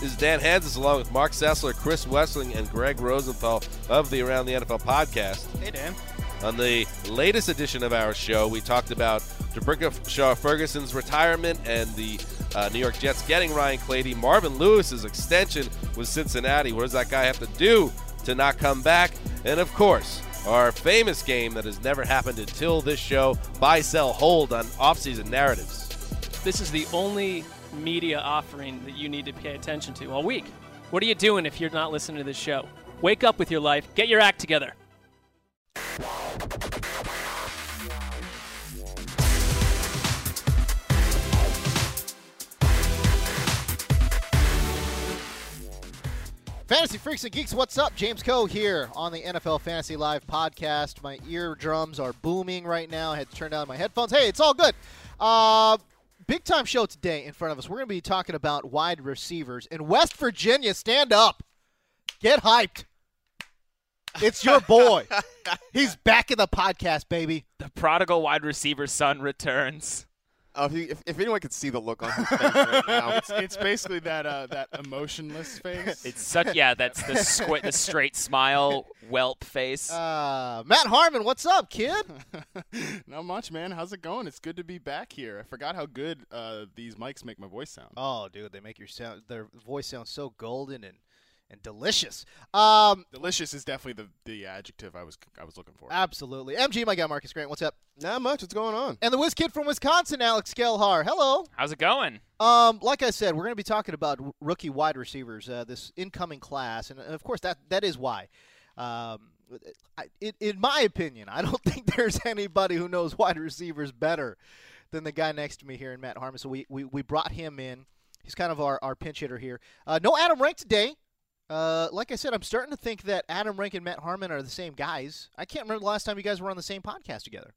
This is Dan Hanzus along with Marc Sessler, Chris Wesseling, and Gregg Rosenthal of the Around the NFL podcast. Hey, Dan. On the latest edition of our show, we talked about D'Brickashaw Ferguson's retirement and the uh, New York Jets getting Ryan Clady. Marvin Lewis's extension with Cincinnati. What does that guy have to do to not come back? And of course, our famous game that has never happened until this show buy, sell, hold on offseason narratives. This is the only media offering that you need to pay attention to all week. What are you doing if you're not listening to this show? Wake up with your life, get your act together. Fantasy Freaks and Geeks, what's up? James Koh here on the NFL Fantasy Live podcast. My eardrums are booming right now. I had to turn down my headphones. Hey, it's all good. Uh, big time show today in front of us. We're going to be talking about wide receivers in West Virginia. Stand up, get hyped. It's your boy. He's back in the podcast, baby. The prodigal wide receiver son returns. Oh, if, you, if, if anyone could see the look on his face right now, it's, it's basically that uh, that emotionless face. It's such yeah, that's the squint, the straight smile, whelp face. Uh, Matt Harmon, what's up, kid? Not much, man. How's it going? It's good to be back here. I forgot how good uh, these mics make my voice sound. Oh, dude, they make your sound their voice sound so golden and and delicious. Um, delicious is definitely the, the adjective I was I was looking for. Absolutely. MG, my guy Marcas Grant, what's up? Not much. What's going on? And the whiz kid from Wisconsin, Alex Gelhar. Hello. How's it going? Um, like I said, we're going to be talking about rookie wide receivers, uh, this incoming class, and, and, of course that that is why. Um, I, it, in my opinion, I don't think there's anybody who knows wide receivers better than the guy next to me here in Matt Harmon. So we, we, we brought him in. He's kind of our, our pinch hitter here. Uh, no Adam Rank today. Uh, like I said, I'm starting to think that Adam Rank and Matt Harmon are the same guys. I can't remember the last time you guys were on the same podcast together.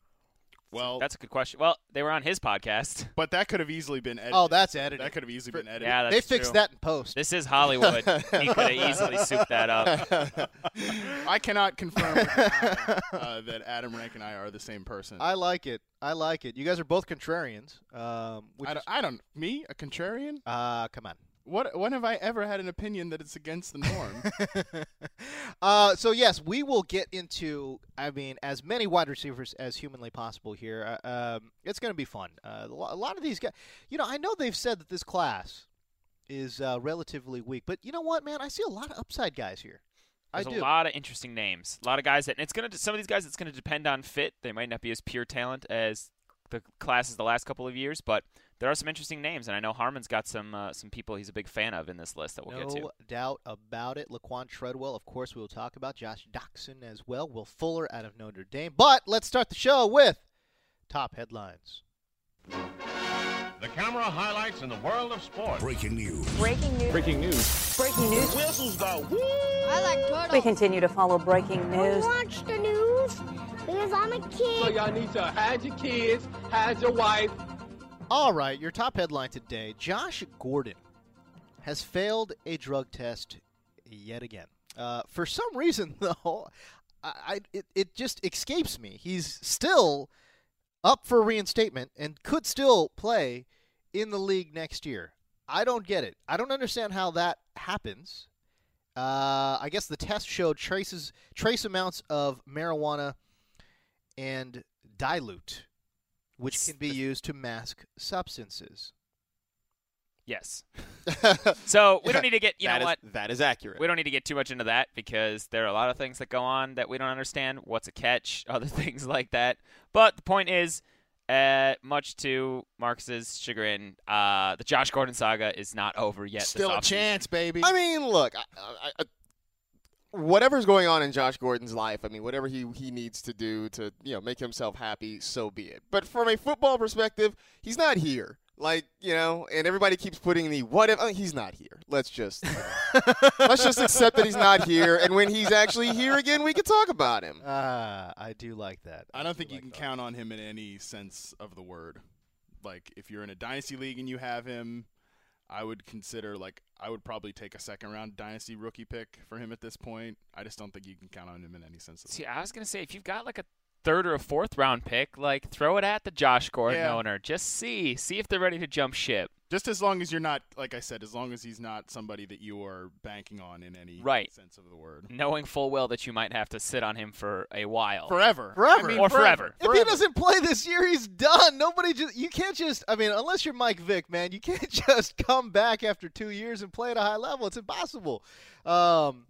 Well, that's a good question. Well, they were on his podcast, but that could have easily been edited. Oh, that's edited. That could have easily been edited. Yeah, they fixed true. that in post. This is Hollywood. he could have easily souped that up. I cannot confirm uh, that Adam Rank and I are the same person. I like it. I like it. You guys are both contrarians. Um, I, don't, I don't. Me, a contrarian? Uh, come on. What when have I ever had an opinion that it's against the norm? uh, so yes, we will get into. I mean, as many wide receivers as humanly possible here. Uh, um, it's going to be fun. Uh, a lot of these guys. You know, I know they've said that this class is uh, relatively weak, but you know what, man? I see a lot of upside guys here. There's I a do. lot of interesting names. A lot of guys that and it's gonna some of these guys it's gonna depend on fit. They might not be as pure talent as the classes the last couple of years, but there are some interesting names, and I know Harmon's got some uh, some people he's a big fan of in this list that we'll no get to. No doubt about it. Laquon Treadwell, of course, we will talk about. Josh Doctson as well. Will Fuller out of Notre Dame. But let's start the show with top headlines. The camera highlights in the world of sports. Breaking news. Breaking news. Breaking news. Breaking news. Whistles go woo! I like turtles. We continue to follow breaking news. watch the news because I'm a kid. So y'all need to hide your kids, hide your wife. All right, your top headline today: Josh Gordon has failed a drug test yet again. Uh, for some reason, though, I, I it, it just escapes me. He's still up for reinstatement and could still play in the league next year. I don't get it. I don't understand how that happens. Uh, I guess the test showed traces trace amounts of marijuana and dilute, which can be used to mask substances. Yes. so we Yeah, don't need to get you know is- what that is accurate. We don't need to get too much into that because there are a lot of things that go on that we don't understand. What's a catch? Other things like that. But the point is, uh, much to Marcas's chagrin, uh, the Josh Gordon saga is not over yet. Still a chance, baby. I mean, look, I, I, I, whatever's going on in Josh Gordon's life, I mean, whatever he he needs to do to you know make himself happy, so be it. But from a football perspective, he's not here. Like you know, and everybody keeps putting the what if oh, he's not here. Let's just let's just accept that he's not here, and when he's actually here again, we can talk about him. Ah, I do like that. I don't think you can count on him in any sense of the word. Like if you're in a dynasty league and you have him, I would consider like I would probably take a second round dynasty rookie pick for him at this point. I just don't think you can count on him in any sense. See, I was gonna say if you've got like a third or a fourth round pick, like throw it at the Josh Gordon Yeah. owner. Just see, see if they're ready to jump ship. Just as long as you're not, like I said, as long as he's not somebody that you are banking on in any Right. sense of the word. Knowing full well that you might have to sit on him for a while. Forever. Forever. or forever. If he doesn't play this year, he's done. Nobody just you can't just I mean, unless you're Mike Vick, man, you can't just come back after two years and play at a high level. It's impossible. Um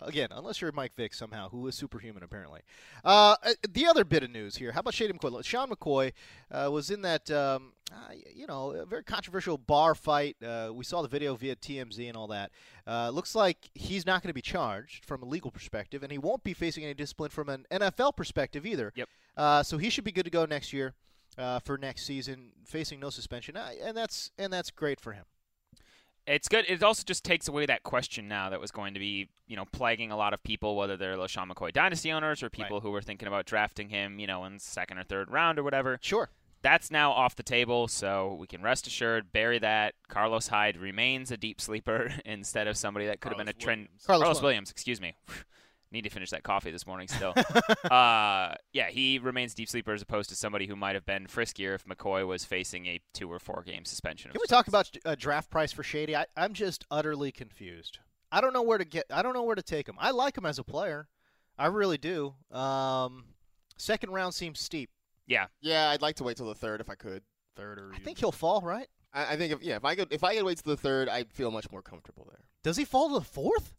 Again, unless you're Mike Vick somehow, who is superhuman apparently. Uh, uh, the other bit of news here: How about Shady McCoy? Sean McCoy uh, was in that, um, uh, you know, a very controversial bar fight. Uh, we saw the video via TMZ and all that. Uh, looks like he's not going to be charged from a legal perspective, and he won't be facing any discipline from an NFL perspective either. Yep. Uh, so he should be good to go next year uh, for next season, facing no suspension, uh, and that's and that's great for him. It's good. It also just takes away that question now that was going to be, you know, plaguing a lot of people, whether they're LeSean McCoy dynasty owners or people who were thinking about drafting him, you know, in second or third round or whatever. Sure. That's now off the table, so we can rest assured, bury that. Carlos Hyde remains a deep sleeper instead of somebody that could have been a trend. Williams. Carlos Williams. Williams. excuse me. Need to finish that coffee this morning still. uh, yeah, he remains deep sleeper as opposed to somebody who might have been friskier if McCoy was facing a two or four game suspension. Can we talk about a draft price for Shady? I, I'm just utterly confused. I don't know where to get. I don't know where to take him. I like him as a player. I really do. Um, second round seems steep. Yeah. Yeah, I'd like to wait till the third if I could. Third or I think he'll fall. Right? I, I think if yeah, if I could if I could wait till the third, I'd feel much more comfortable there. Does he fall to the fourth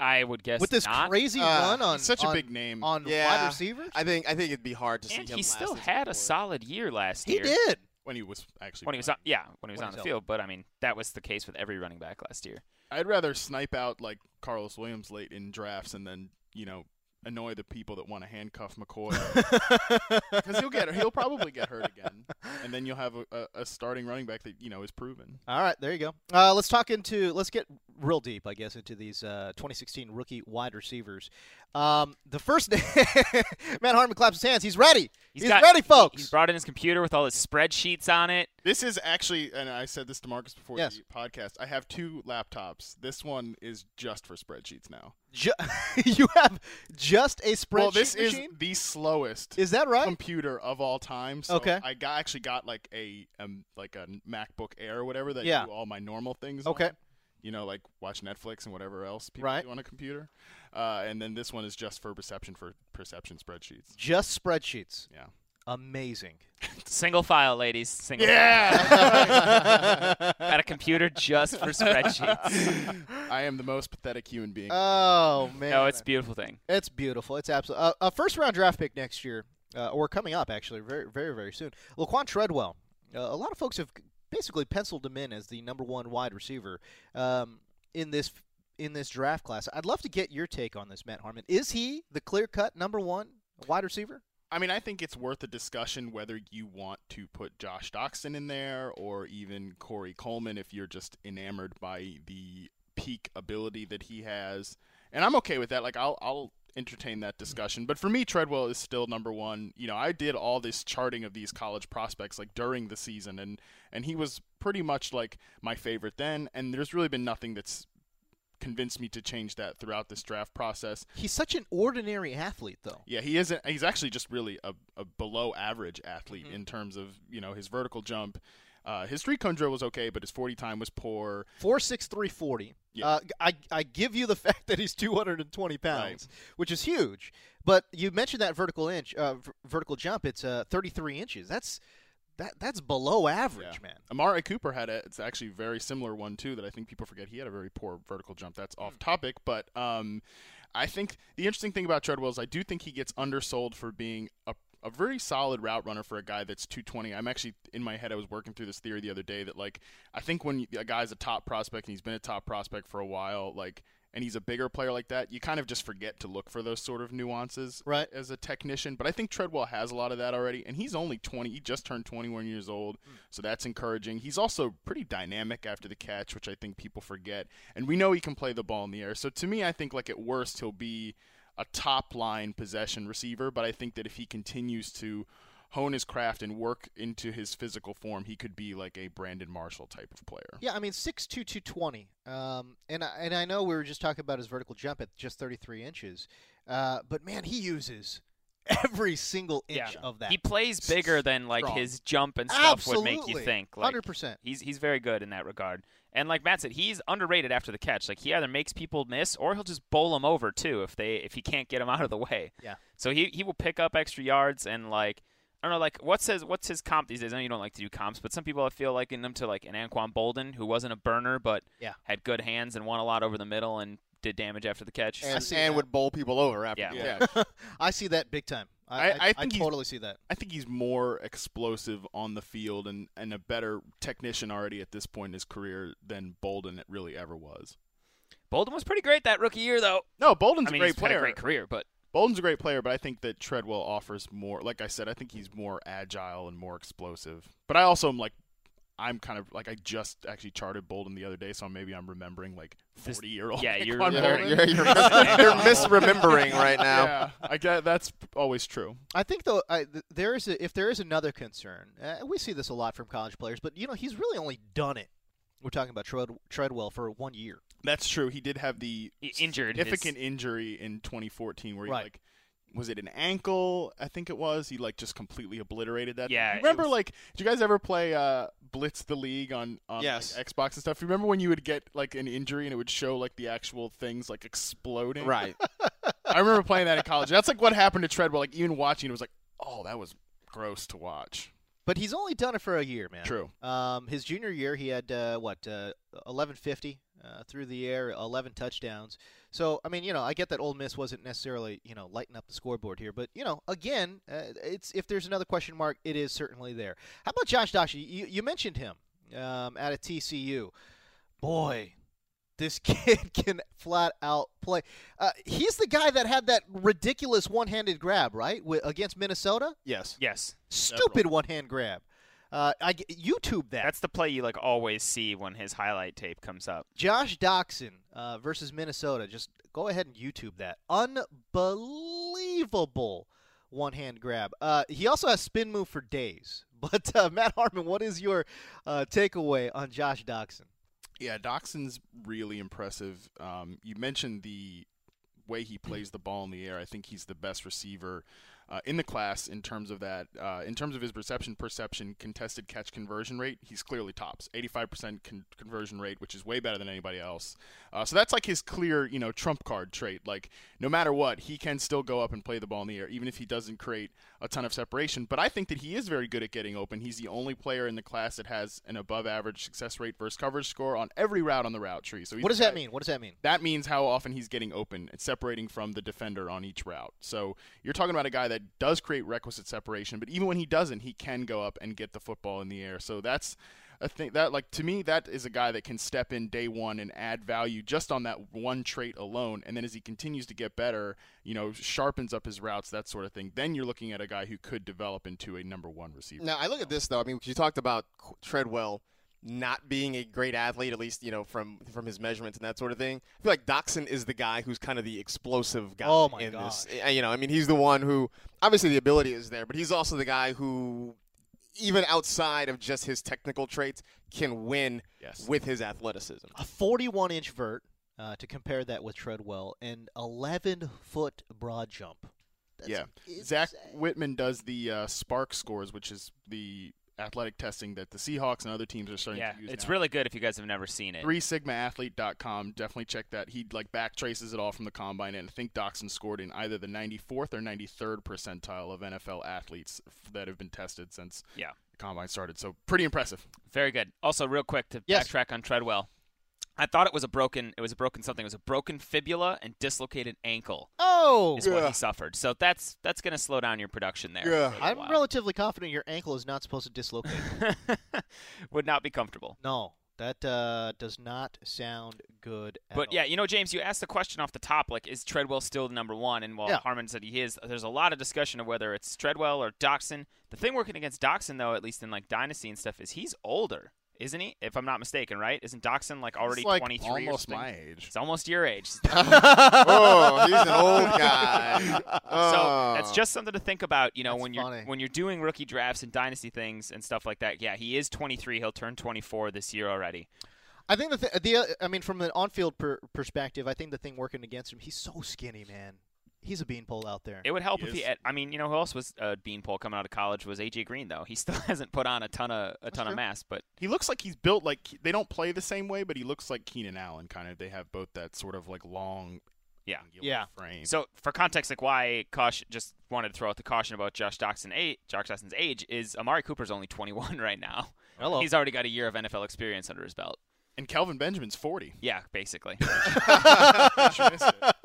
I would guess with this not. crazy Uh, run on he's such a on- big name. on Yeah, wide receivers? I think I think it'd be hard to see and him. he last still as had a solid year last he year. He did. when he was actually When he was playing. on, yeah, when he was When on the healthy. field. But I mean, that was the case with every running back last year. I'd rather snipe out like Carlos Williams late in drafts and then you know annoy the people that want to handcuff McCoy because he'll get he'll probably get hurt again, and then you'll have a, a, a starting running back that you know is proven. All right, there you go. Uh, let's talk into let's get real deep, I guess, into these uh, 2016 rookie wide receivers. Um, the first Matt Harmon claps his hands. He's ready. He's, got- ready, folks. He's brought in his computer with all his spreadsheets on it. This is actually, and I said this to Marcas before Yes. the podcast. I have two laptops. This one is just for spreadsheets now. Ju- you have just a spreadsheet well, this machine. is the slowest. Is that right? Computer of all time. So Okay. I got actually got like a um like a MacBook Air or whatever that Yeah. do all my normal things. Okay. on. You know, like watch Netflix and whatever else people Right. do on a computer. Uh, and then this one is just for perception for perception spreadsheets. Just spreadsheets. Yeah. Amazing. Single file, ladies. Single Yeah. file. Got a computer just for spreadsheets. I am the most pathetic human being. Oh man. no, it's a beautiful thing. It's beautiful. It's absolutely uh, a first round draft pick next year, uh, or coming up actually, very, very, very soon. Laquon Treadwell. Uh, a lot of folks have basically penciled him in as the number one wide receiver um, in this in this draft class. I'd love to get your take on this, Matt Harmon. Is he the clear cut number one wide receiver? I mean, I think it's worth a discussion whether you want to put Josh Doctson in there or even Corey Coleman if you're just enamored by the peak ability that he has. And I'm okay with that. Like, I'll, I'll entertain that discussion. But for me, Treadwell is still number one. You know, I did all this charting of these college prospects like during the season, and and he was pretty much like my favorite then. And there's really been nothing that's convinced me to change that throughout this draft process. He's such an ordinary athlete, though. Yeah, he isn't. He's actually just really a, a below average athlete in terms of you know his vertical jump. Uh, his three cone drill was okay, but his 40 time was poor. Four six three forty. Yeah. Uh, I I give you the fact that he's 220 pounds, which is huge. But you mentioned that vertical inch, uh, v- vertical jump. It's uh, 33 inches. That's that that's below average, man. Amari Cooper had a it's actually a very similar one too that I think people forget. He had a very poor vertical jump. That's off topic, but um, I think the interesting thing about Treadwell is I do think he gets undersold for being a a very solid route runner for a guy that's 220. I'm actually in my head. I was working through this theory the other day that like I think when a guy's a top prospect and he's been a top prospect for a while, like and he's a bigger player like that, you kind of just forget to look for those sort of nuances right. as a technician. But I think Treadwell has a lot of that already, and he's only 20. He just turned 21 years old, hmm. so that's encouraging. He's also pretty dynamic after the catch, which I think people forget. And we know he can play the ball in the air. So to me, I think like at worst he'll be a top line possession receiver, but I think that if he continues to hone his craft and work into his physical form, he could be like a Brandon Marshall type of player. Yeah, I mean six two two twenty. Um, and I, and I know we were just talking about his vertical jump at just 33 inches, uh, but man, he uses every single inch of that. He plays bigger than like Strong. his jump and stuff would make you Absolutely. think. Like, 100%. He's he's very good in that regard. And like Matt said, he's underrated after the catch. Like he either makes people miss or he'll just bowl them over too if they if he can't get them out of the way. Yeah. So he he will pick up extra yards and like I don't know, like what's his what's his comp these days? I know you don't like to do comps, but some people I feel like in them to like an Anquan Boldin who wasn't a burner but Yeah. had good hands and won a lot over the middle and did damage after the catch. And, and would bowl people over after Yeah. the catch. I see that big time. I, I, I think he's- totally see that. I think he's more explosive on the field and, and a better technician already at this point in his career than Boldin really ever was. Boldin was pretty great that rookie year though. No, Boldin's I mean, a great he's player. had a great career, but Boldin's a great player, but I think that Treadwell offers more. Like I said, I think he's more agile and more explosive. But I also am like, I'm kind of like I just actually charted Boldin the other day, so maybe I'm remembering like 40 year old. yeah, you're- Anquan you're- you're- you're mis- you're misremembering right now. Yeah, I get that's always true. I think though I, there is a, if there is another concern, uh, we see this a lot from college players, but you know he's really only done it. We're talking about Tread, Treadwell for one year. That's true. He did have the He injured his- significant injury in 2014 where he Right. like was it an ankle? I think it was. He like just completely obliterated that. Yeah, You remember was- like did you guys ever play uh, Blitz the League on on like, Xbox and stuff? You remember when you would get like an injury and it would show like the actual things like exploding? Right. I remember playing that in college. That's like what happened to Treadwell. Like even watching it was like, oh, that was gross to watch. But he's only done it for a year, man. True. Um, his junior year, he had uh, what, uh, 1150 uh, through the air, 11 touchdowns. So I mean, you know, I get that Ole Miss wasn't necessarily, you know, lighting up the scoreboard here, but you know, again, uh, it's if there's another question mark, it is certainly there. How about Josh Doctson? You, you mentioned him um, out of TCU. Boy, this kid can flat out play. Uh, he's the guy that had that ridiculous one-handed grab, right, wi- against Minnesota. Yes. yes. Stupid one-hand grab. Uh, I g- YouTube that. That's the play you like always see when his highlight tape comes up. Josh Doctson uh, versus Minnesota. Just go ahead and YouTube that. Unbelievable one hand grab. Uh, he also has spin move for days. But uh, Matt Harmon, what is your uh, takeaway on Josh Doctson? Yeah, Doctson's really impressive. Um, you mentioned the way he plays the ball in the air. I think he's the best receiver uh, in the class in terms of that. Uh, in terms of his reception perception, contested catch conversion rate, he's clearly tops. 85% con- conversion rate, which is way better than anybody else. Uh, so that's like his clear, you know, trump card trait. Like no matter what, he can still go up and play the ball in the air, even if he doesn't create a ton of separation. But I think that he is very good at getting open. He's the only player in the class that has an above average success rate versus coverage score on every route on the route tree. So What does that mean? What does that mean? that means how often he's getting open and separating from the defender on each route. So you're talking about a guy that does create requisite separation, but even when he doesn't, he can go up and get the football in the air. So that's a thing that, like, to me, that is a guy that can step in day one and add value just on that one trait alone. And then as he continues to get better, you know, sharpens up his routes, that sort of thing, then you're looking at a guy who could develop into a number one receiver. Now I look at this though. I mean, you talked about Treadwell not being a great athlete, at least you know from from his measurements and that sort of thing. I feel like Doctson is the guy who's kind of the explosive guy. Oh, my in gosh. this. Uh, You know, I mean, he's the one who obviously the ability is there, but he's also the guy who, even outside of just his technical traits, can win Yes. with his athleticism. A 41 inch vert, uh, to compare that with Treadwell, and 11 foot broad jump. That's yeah, insane. Zach Whitman does the uh, SPARQ scores, which is the athletic testing that the Seahawks and other teams are starting Yeah, to use. it's now. really good if you guys have never seen it. 3sigmaathlete.com. Definitely check that. He like back traces it all from the combine, and I think Doctson scored in either the 94th or 93rd percentile of NFL athletes that have been tested since Yeah. the combine started. So pretty impressive. Very good. Also, real quick to Yes. backtrack on Treadwell. I thought it was a broken. It was a broken something. It was a broken fibula and dislocated ankle. Oh, is what he suffered. So that's that's going to slow down your production there. for a little I'm while. relatively confident your ankle is not supposed to dislocate. Would not be comfortable. no, that uh, does not sound good. At But all. yeah, you know, James, you asked the question off the top, like, is Treadwell still the number one? And while Yeah. Harmon said he is, there's a lot of discussion of whether it's Treadwell or Doctson. The thing working against Doctson, though, at least in like dynasty and stuff, is he's older, isn't he? If I'm not mistaken, right? Isn't Doctson like already like 23 or almost something? my age. It's almost your age. oh, he's an old guy. So Oh. that's just something to think about, you know, That's when you're when you're doing rookie drafts and dynasty things and stuff like that. Yeah, he is 23. He'll turn 24 this year already. I think the th- the uh, I mean, from an on-field per- perspective, I think the thing working against him, he's so skinny, man. He's a beanpole out there. It would help He if he. Had, I mean, you know who else was a beanpole coming out of college was AJ Green though. He still hasn't put on a ton of a ton of mass, but He looks like he's built like they don't play the same way, but he looks like Keenan Allen kind of. They have both that sort of like long, Yeah. Yeah. frame. So for context, like why caution, just wanted to throw out the caution about Josh Doctson age, Josh Doctson's age is Amari Cooper's only 21 right now. Hello. He's already got a year of NFL experience under his belt. and Kelvin Benjamin's 40. Yeah, basically. Sure missed it. Eh,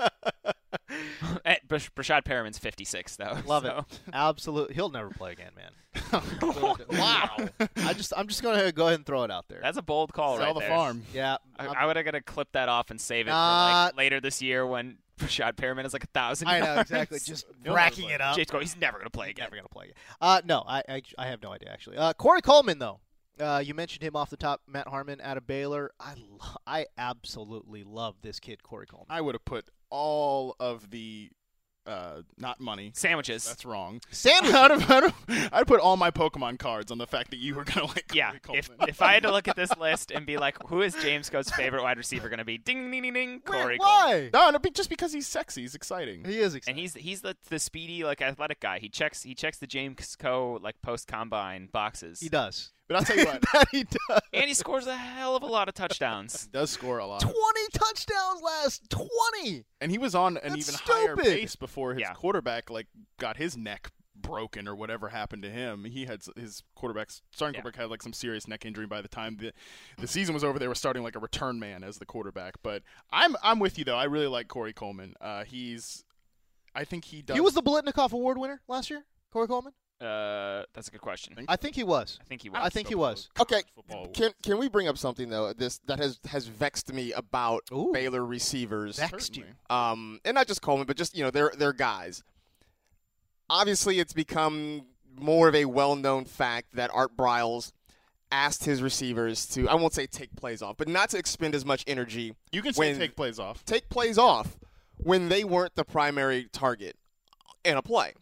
Brash- Breshad Perriman's 56 though. Love so. it. Absolutely. He'll never play again, man. wow. I just I'm just going to go ahead and throw it out there. That's a bold call Sell right the there. farm. yeah. I, I'm- I would have got to clip that off and save it for like later this year when Breshad Perriman is like a thousand. I know exactly. Just racking it up. James go, he's never gonna play again. Never gonna play again. Uh, no, I, I I have no idea actually. Uh, Corey Coleman though. Uh, you mentioned him off the top, Matt Harmon out of Baylor. I, lo- I absolutely love this kid, Corey Coleman. I would have put all of the, uh, not money. Sandwiches. That's wrong. Sandwich. I'd, have, I'd, put all my Pokemon cards on the fact that you were gonna like. Yeah, Corey if, if I had to look at this list and be like, who is James Koh's favorite wide receiver going to be? Ding, ding, ding, ding. Corey Coleman. Why? no, no, be- just because he's sexy, he's exciting. He is And he's he's the the speedy like athletic guy. He checks he checks the James Koh like post combine boxes. He does. But I'll tell you what, that he does. and he scores a hell of a lot of touchdowns. he does score a lot. 20 touchdowns last 20. And he was on an That's even higher pace before his Yeah. quarterback like got his neck broken or whatever happened to him. He had his quarterback's starting Yeah. quarterback had like some serious neck injury by the time the the season was over. They were starting like a return man as the quarterback. But I'm I'm with you though. I really like Corey Coleman. Uh, he's I think he does. He was the Biletnikoff Award winner last year, Corey Coleman? Uh, that's a good question. I think he was. I think he was. I think he was. Okay, Football can can we bring up something though? This that has has vexed me about Ooh. Baylor receivers. Vexed you. Um, and not just Coleman, but just you know they're they're guys. Obviously, it's become more of a well-known fact that Art Briles asked his receivers to I won't say take plays off, but not to expend as much energy. You can say take plays off. Take plays off when they weren't the primary target in a play.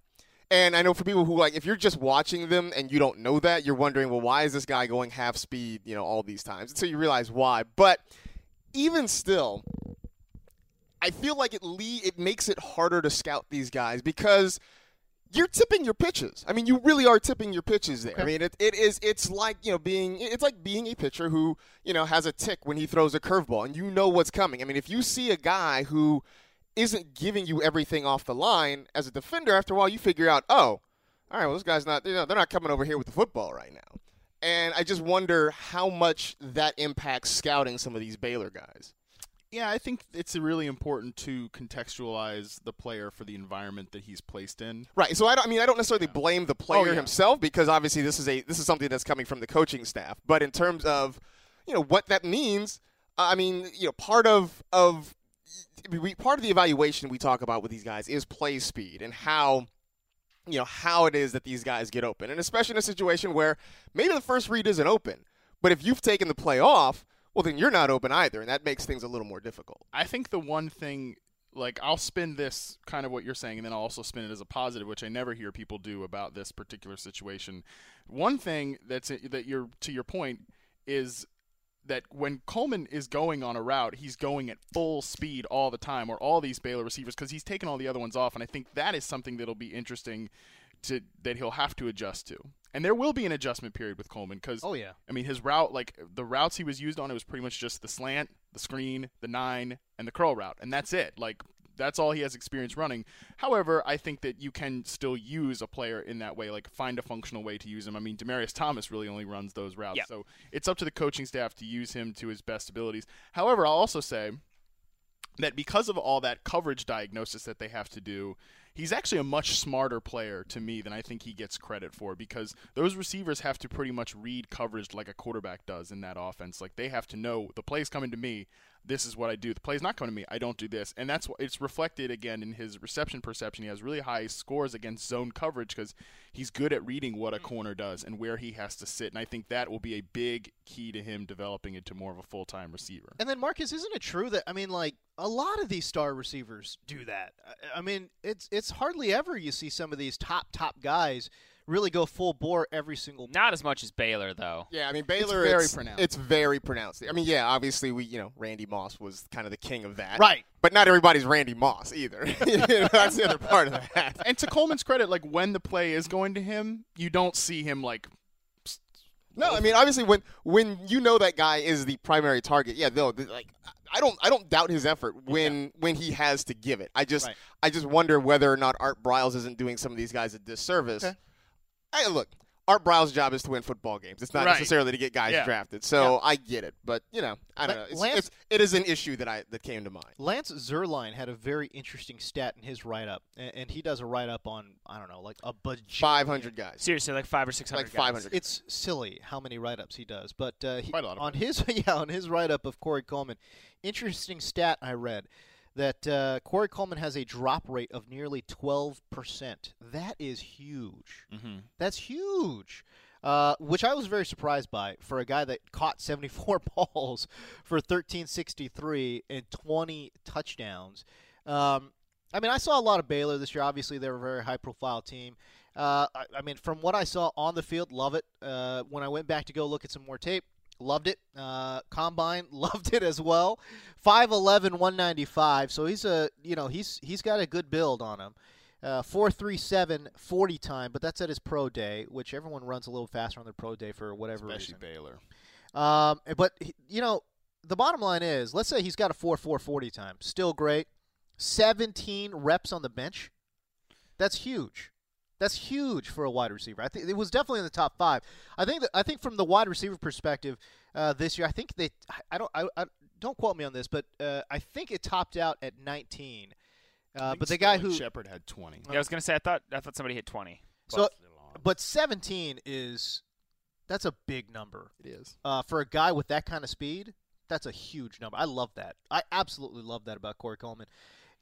And I know for people who like, if you're just watching them and you don't know that, you're wondering, well, why is this guy going half speed, you know, all these times? Until you realize why. But even still, I feel like it le- it makes it harder to scout these guys because you're tipping your pitches. I mean, you really are tipping your pitches there. I mean, it, it is it's like you know being it's like being a pitcher who you know has a tick when he throws a curveball and you know what's coming. I mean, if you see a guy who isn't giving you everything off the line as a defender, after a while you figure out, oh, all right, well this guy's not you know they're not coming over here with the football right now. And I just wonder how much that impacts scouting some of these Baylor guys. Yeah, I think it's really important to contextualize the player for the environment that he's placed in. Right. So I, don't, I mean, I don't necessarily blame the oh, player Oh, yeah. himself because obviously this is a this is something that's coming from the coaching staff. But in terms of, you know, what that means, I mean, you know, part of of we, part of the evaluation we talk about with these guys is play speed and how you know how it is that these guys get open, and especially in a situation where maybe the first read isn't open, but if you've taken the play off, well, then you're not open either, and that makes things a little more difficult. I think the one thing, like, I'll spin this kind of what you're saying, and then I'll also spin it as a positive, which I never hear people do about this particular situation. One thing that's that you're to your point is that when Coleman is going on a route, he's going at full speed all the time, or all these Baylor receivers, because he's taken all the other ones off, and I think that is something that'll be interesting to that he'll have to adjust to. And there will be an adjustment period with Coleman because Oh, yeah. I mean his route like the routes he was used on it was pretty much just the slant, the screen, the nine, and the curl route, and that's it. Like that's all he has experience running. However, I think that you can still use a player in that way, like find a functional way to use him. I mean, Demaryius Thomas really only runs those routes, Yeah. so it's up to the coaching staff to use him to his best abilities. However, I'll also say that because of all that coverage diagnosis that they have to do, he's actually a much smarter player to me than I think he gets credit for because those receivers have to pretty much read coverage like a quarterback does in that offense. Like they have to know the play's coming to me, this is what I do. The play's not coming to me, I don't do this. And that's what it's reflected again in his reception perception. He has really high scores against zone coverage because he's good at reading what a mm-hmm. corner does and where he has to sit. And I think that will be a big key to him developing into more of a full-time receiver. And then Marcas, isn't it true that I mean, like a lot of these star receivers do that? I mean, it's it's hardly ever you see some of these top top guys really go full bore every single. Not as much as Baylor though. Yeah, I mean Baylor. very it's, pronounced. It's very pronounced. I mean, yeah, obviously we, you know, Randy Moss was kind of the king of that, Right. But not everybody's Randy Moss either. You know, that's the other part of that. and to Coleman's credit, like when the play is going to him, you don't see him like No, I mean obviously when when you know that guy is the primary target, yeah, though like I don't I don't doubt his effort when when he has to give it. I just Right. I just wonder whether or not Art Briles isn't doing some of these guys a disservice. Okay. Hey, look, Art Briles' job is to win football games. It's not Right. necessarily to get guys Yeah. drafted. So I get it, but you know, I don't know. It's, Lance- it's, it is an issue that I that came to mind. Lance Zierlein had a very interesting stat in his write up, and, and he does a write up on I don't know, like a budget. Five hundred guys. Seriously, like five or six hundred. Like 500. It's silly how many write ups he does, but uh, he, Quite a lot of on his yeah on his write up of Corey Coleman, interesting stat I read that uh, Corey Coleman has a drop rate of nearly twelve percent. That is huge. Mm-hmm. That's huge. Uh, which I was very surprised by for a guy that caught 74 balls for 1363 and 20 touchdowns. Um, I mean, I saw a lot of Baylor this year. Obviously, they're a very high-profile team. Uh, I, I mean, from what I saw on the field, love it. Uh, when I went back to go look at some more tape, loved it. Uh, Combine, loved it as well. 5'11", 195. So he's a, you know, he's he's got a good build on him. Uh, 437 40 time, but that's at his pro day, which everyone runs a little faster on their pro day for whatever especially reason. Baylor. Um, but you know, the bottom line is, let's say he's got a four four forty time, still great. Seventeen reps on the bench, that's huge. That's huge for a wide receiver. I think it was definitely in the top five. I think that I think from the wide receiver perspective, uh, this year, I think they. I don't. I, I don't quote me on this, but uh, I think it topped out at nineteen. I Uh, think but the guy who Shepard had 20. Yeah, I was gonna say I thought I thought somebody hit twenty. so, but seventeen is that's a big number. It is. uh, for a guy with that kind of speed, that's a huge number. I love that. I absolutely love that about Corey Coleman.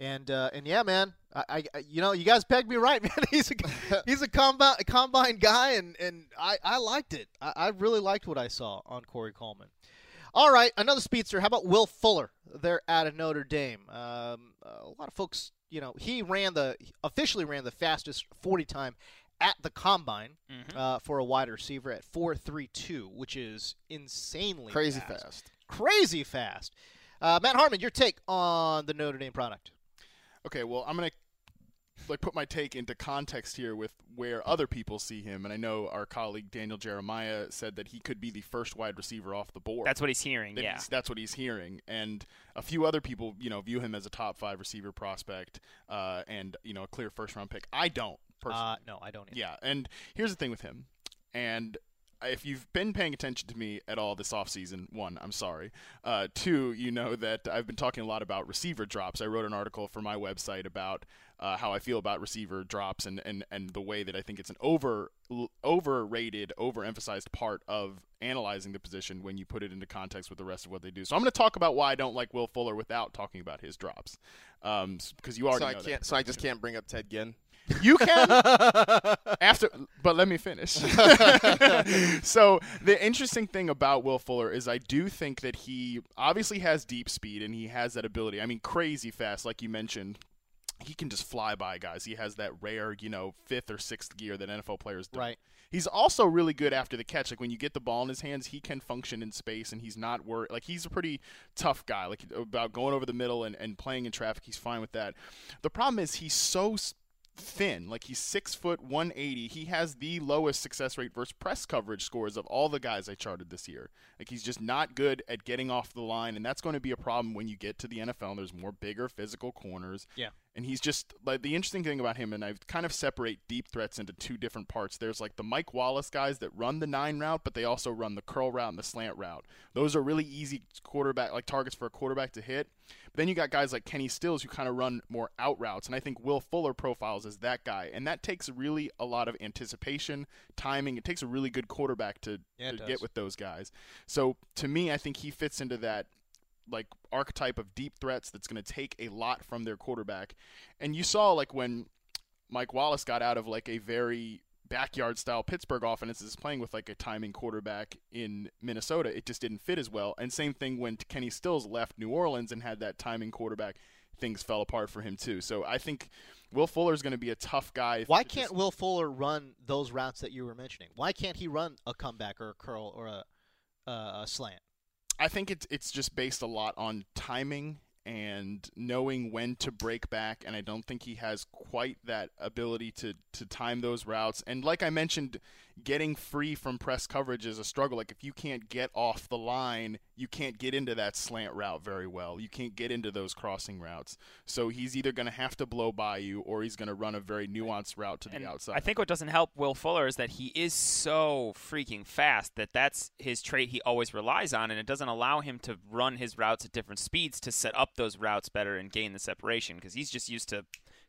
And uh, and yeah, man, I, I you know you guys pegged me right, man. he's a he's a combine a combine guy, and and I, I liked it. I, I really liked what I saw on Corey Coleman. All right, another speedster. How about Will Fuller? They're out of Notre Dame. Um, a lot of folks, you know, he ran the officially ran the fastest 40 time at the combine Mm-hmm. uh, for a wide receiver at 4.32, which is insanely Crazy fast. fast. Crazy fast. Uh, Matt Harmon, your take on the Notre Dame product? Okay, well, I'm gonna like put my take into context here with where other people see him, and I know our colleague Daniel Jeremiah said that he could be the first wide receiver off the board. That's what he's hearing. That Yeah. he's- that's what he's hearing, and a few other people, you know, view him as a top five receiver prospect, uh, and you know, a clear first round pick. I don't personally. Uh, no, I don't. Either. Yeah, and here's the thing with him, and if you've been paying attention to me at all this offseason, one, I'm sorry. Uh, two, you know that I've been talking a lot about receiver drops. I wrote an article for my website about uh, how I feel about receiver drops and, and, and the way that I think it's an over overrated, overemphasized part of analyzing the position when you put it into context with the rest of what they do. So I'm going to talk about why I don't like Will Fuller without talking about his drops, um, because you already So I can't. So I just can't bring up Ted Ginn. You can after, but let me finish. so the interesting thing about Will Fuller is I do think that he obviously has deep speed and he has that ability. I mean, crazy fast, like you mentioned. He can just fly by guys. He has that rare, you know, fifth or sixth gear that NFL players don't. Right. He's also really good after the catch. Like when you get the ball in his hands, he can function in space, and he's not worried. Like he's a pretty tough guy. Like about going over the middle and, and playing in traffic, he's fine with that. The problem is he's so thin. Like he's six foot one eighty. He has the lowest success rate versus press coverage scores of all the guys I charted this year. Like he's just not good at getting off the line, and that's going to be a problem when you get to the NFL. and There's more bigger physical corners. Yeah. And he's just like the interesting thing about him, and I kind of separate deep threats into two different parts. There's like the Mike Wallace guys that run the nine route, but they also run the curl route and the slant route. Those are really easy quarterback like targets for a quarterback to hit. Then you got guys like Kenny Stills who kind of run more out routes, and I think Will Fuller profiles as that guy, and that takes really a lot of anticipation, timing. It takes a really good quarterback to, Yeah, to get with those guys. So to me, I think he fits into that like archetype of deep threats that's going to take a lot from their quarterback. And you saw like when Mike Wallace got out of like a very backyard style Pittsburgh offense is playing with like a timing quarterback in Minnesota, it just didn't fit as well. And same thing when Kenny Stills left New Orleans and had that timing quarterback, things fell apart for him too. So I think Will Fuller is going to be a tough guy. Why can't just- Will Fuller run those routes that you were mentioning? Why can't he run a comeback or a curl or a, uh, a slant? I think it's it's just based a lot on timing and knowing when to break back and I don't think he has quite that ability to to time those routes. And like I mentioned getting free from press coverage is a struggle. Like if you can't get off the line you can't get into that slant route very well. You can't get into those crossing routes. So he's either going to have to blow by you or he's going to run a very nuanced route to the outside. I think what doesn't help Will Fuller is that he is so freaking fast that that's his trait he always relies on, and it doesn't allow him to run his routes at different speeds to set up those routes better and gain the separation because he's just used to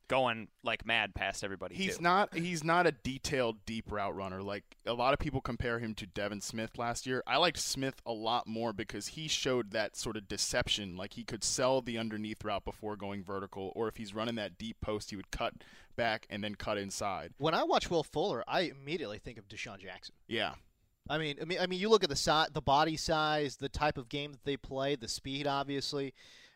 going like mad past everybody. He's too. not he's not a detailed deep route runner. Like a lot of people compare him to Devin Smith last year. I liked Smith a lot more because he showed that sort of deception. Like he could sell the underneath route before going vertical, or if he's running that deep post, he would cut back and then cut inside. When I watch Will Fuller, I immediately think of DeSean Jackson. Yeah. I mean, I mean, I mean, you look at the si- the body size, the type of game that they play, the speed, obviously.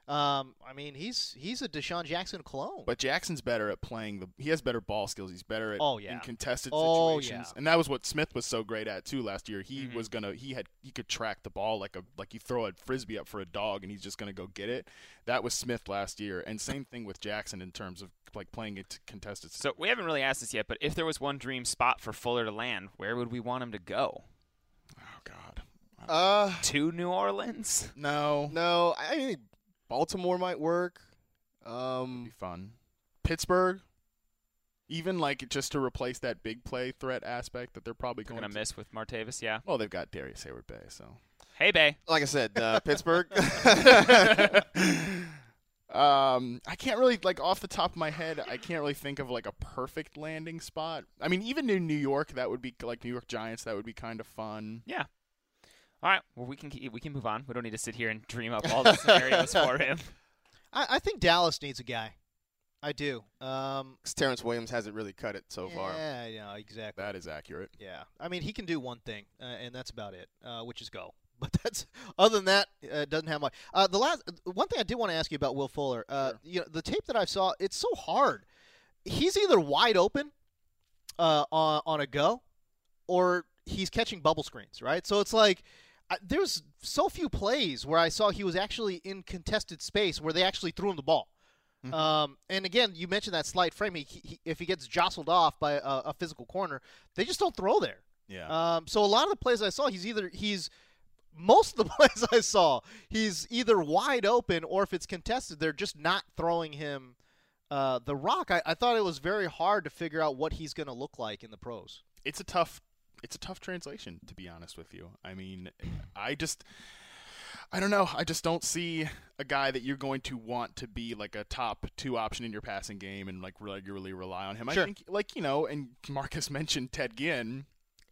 Um, I mean, he's he's a DeSean Jackson clone. But Jackson's better at playing the. He has better ball skills. He's better at Oh, yeah. in contested Oh, situations, yeah. and that was what Smith was so great at too last year. He Mm-hmm. was gonna. He had. He could track the ball like a like you throw a frisbee up for a dog, and he's just gonna go get it. That was Smith last year, and same thing with Jackson in terms of like playing it contested. So we haven't really asked this yet, but if there was one dream spot for Fuller to land, where would we want him to go? Oh God. Uh, To New Orleans? No. no, I think Baltimore might work. Um, Be fun. Pittsburgh. Even like just to replace that big play threat aspect that they're probably They're going gonna to miss with Martavis, yeah. Well, they've got Darrius Heyward-Bey, so Hey, Bay. like I said, uh, Pittsburgh. Um, I can't really like off the top of my head. I can't really think of like a perfect landing spot. I mean, even in New York, that would be like New York Giants. That would be kind of fun. Yeah. All right. Well, we can keep, we can move on. We don't need to sit here and dream up all the scenarios for him. I, I think Dallas needs a guy. I do. Um, 'Cause Terrance Williams hasn't really cut it so far. yeah, yeah, exactly. That is accurate. Yeah, I mean he can do one thing, uh, and that's about it, uh, which is go. But that's other than that, uh, it doesn't have much. Uh, the last one thing I did want to ask you about Will Fuller, uh, you know, the tape that I saw, it's so hard. He's either wide open uh, on on a go, or he's catching bubble screens, right? So it's like I, there's so few plays where I saw he was actually in contested space where they actually threw him the ball. Um, and again, you mentioned that slight frame. He, he, if he gets jostled off by a, a physical corner, they just don't throw there. Yeah. Um, so a lot of the plays I saw, he's either he's most of the plays I saw, he's either wide open or if it's contested, they're just not throwing him uh, the rock. I, I thought it was very hard to figure out what he's going to look like in the pros. it's a tough it's a tough translation to be honest with you. I mean, I just I don't know. I just don't see a guy that you're going to want to be like a top two option in your passing game and like regularly rely on him. Sure. I think like you know, and Marcas mentioned Ted Ginn.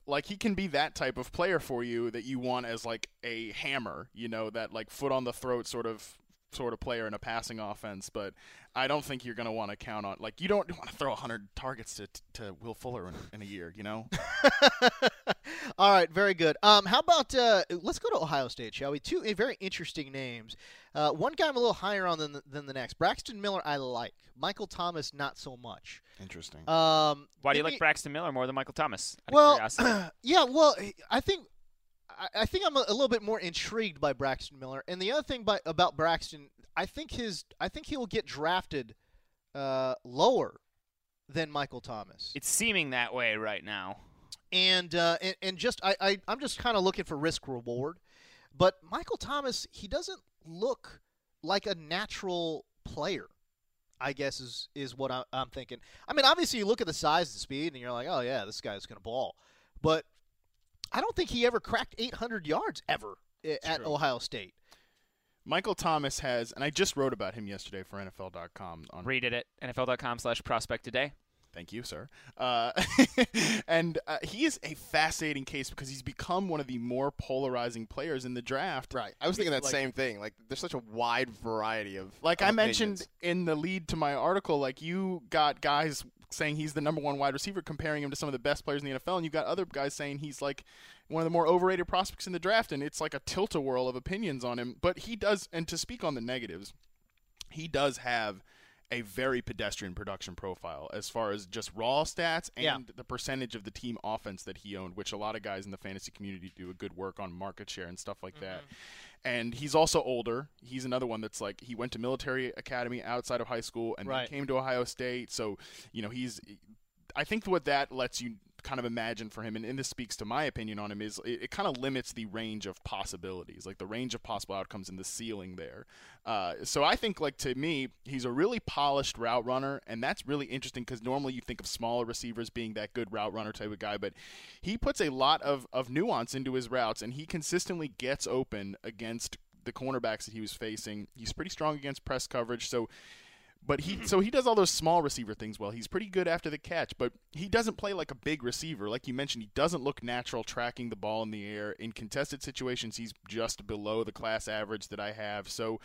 Like he can be that type of player for you that you want as like a hammer, you know, that like foot on the throat sort of sort of player in a passing offense, but I don't think you're going to want to count on like you don't want to throw 100 targets to to Will Fuller in, in a year, you know. All right, very good. Um, how about uh, let's go to Ohio State, shall we? Two uh, very interesting names. Uh, one guy I'm a little higher on than the, than the next. Braxton Miller, I like. Michael Thomas, not so much. Interesting. Um, Why do you like me- Braxton Miller more than Michael Thomas? Well, yeah, well, I think I- I think I'm a, a little bit more intrigued by Braxton Miller. And the other thing by, about Braxton, I think his I think he will get drafted uh, lower than Michael Thomas. It's seeming that way right now. and uh, and, and just I, I I'm just kind of looking for risk reward, but Michael Thomas he doesn't look like a natural player. I guess is is what I, I'm thinking. I mean, obviously you look at the size and speed, and you're like, oh yeah, this guy's gonna ball, but I don't think he ever cracked 800 yards ever i- at true. Ohio State. Michael Thomas has, and I just wrote about him yesterday for NFL.com. On Read it at NFL.com slash prospect today. Thank you, sir. Uh, and uh, he is a fascinating case because he's become one of the more polarizing players in the draft. Right. I was thinking that Like- same thing. Like, there's such a wide variety of. Like of I mentioned opinions. in the lead to my article, like you got guys saying he's the number one wide receiver, comparing him to some of the best players in the NFL, and you've got other guys saying he's like one of the more overrated prospects in the draft, and it's like a tilt a whirl of opinions on him. But he does, and to speak on the negatives, he does have a very pedestrian production profile as far as just raw stats and Yeah. the percentage of the team offense that he owned, which a lot of guys in the fantasy community do a good work on market share and stuff like that. Mm-hmm. And he's also older. He's another one that's like he went to military academy outside of high school and then Right. came to Ohio State. So, you know, he's I think what that lets you kind of imagine for him, and, and this speaks to my opinion on him, is it, it kind of limits the range of possibilities, like the range of possible outcomes and the ceiling there. Uh, so I think, like to me, he's a really polished route runner, and that's really interesting because normally you think of smaller receivers being that good route runner type of guy, but he puts a lot of, of nuance into his routes, and he consistently gets open against the cornerbacks that he was facing. He's pretty strong against press coverage, so but he so he does all those small receiver things well. He's pretty good after the catch, but he doesn't play like a big receiver. Like you mentioned, he doesn't look natural tracking the ball in the air. In contested situations, he's just below the class average that I have. So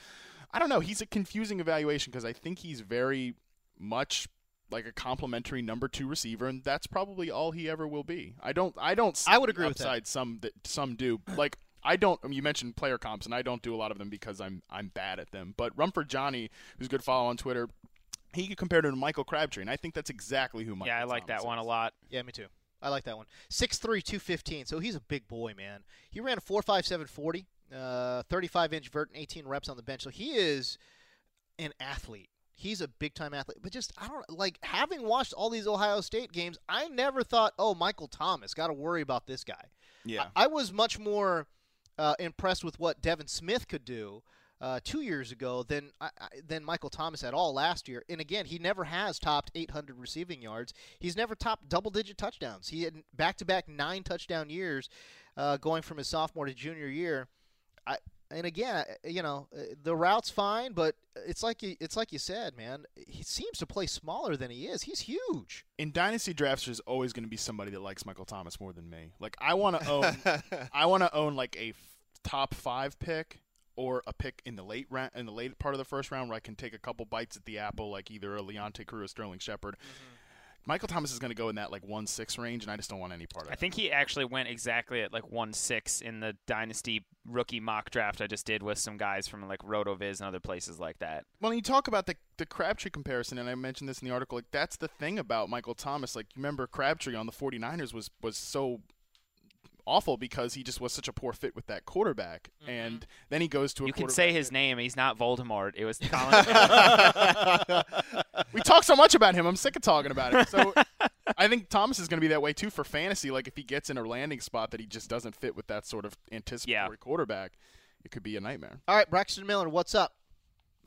I don't know. He's a confusing evaluation because I think he's very much like a complimentary number two receiver, and that's probably all he ever will be. I don't. I don't. I would agree with that. Some that some do. Like I don't. I mean, you mentioned player comps, and I don't do a lot of them because I'm I'm bad at them. But Rumford Johnny, who's a good follow on Twitter, he compared him to Michael Crabtree, and I think that's exactly who Michael. yeah, I like Thomas that one a lot. Yeah, me too. I like that one. 6'3", 215. So he's a big boy, man. He ran a 4.57 40, uh, 35 inch vert, and 18 reps on the bench. So he is an athlete. He's a big time athlete. But just, I don't like having watched all these Ohio State games, I never thought, oh, Michael Thomas, got to worry about this guy. Yeah. I, I was much more uh, impressed with what Devin Smith could do. Uh, two years ago than than Michael Thomas at all last year, and again he never has topped 800 receiving yards. He's never topped double-digit touchdowns. He had back-to-back nine touchdown years, uh, going from his sophomore to junior year. I and again, uh, uh, you know, uh, the route's fine, but uh, it's like you, it's like you said, man. He seems to play smaller than he is. He's huge. in dynasty drafts, there's always going to be somebody that likes Michael Thomas more than me. Like I want to own, I want to own like a f- top five pick or a pick in the late round, in the late part of the first round, where I can take a couple bites at the apple, like either a Leonte Cruz or Sterling Shepard. Mm-hmm. Michael Thomas is going to go in that like one six range, and I just don't want any part of it. I think he actually went exactly at like one six in the dynasty rookie mock draft I just did with some guys from like RotoViz and other places like that. Well, you talk about the the Crabtree comparison, and I mentioned this in the article. Like that's the thing about Michael Thomas. Like you remember Crabtree on the 49ers was was so awful because he just was such a poor fit with that quarterback, mm-hmm. and then he goes to a You can say his name. He's not Voldemort. It was Colin. we talk so much about him. I'm sick of talking about it. So I think Thomas is going to be that way too for fantasy. Like if he gets in a landing spot that he just doesn't fit with that sort of anticipatory quarterback, it could be a nightmare. All right, Braxton Miller, what's up?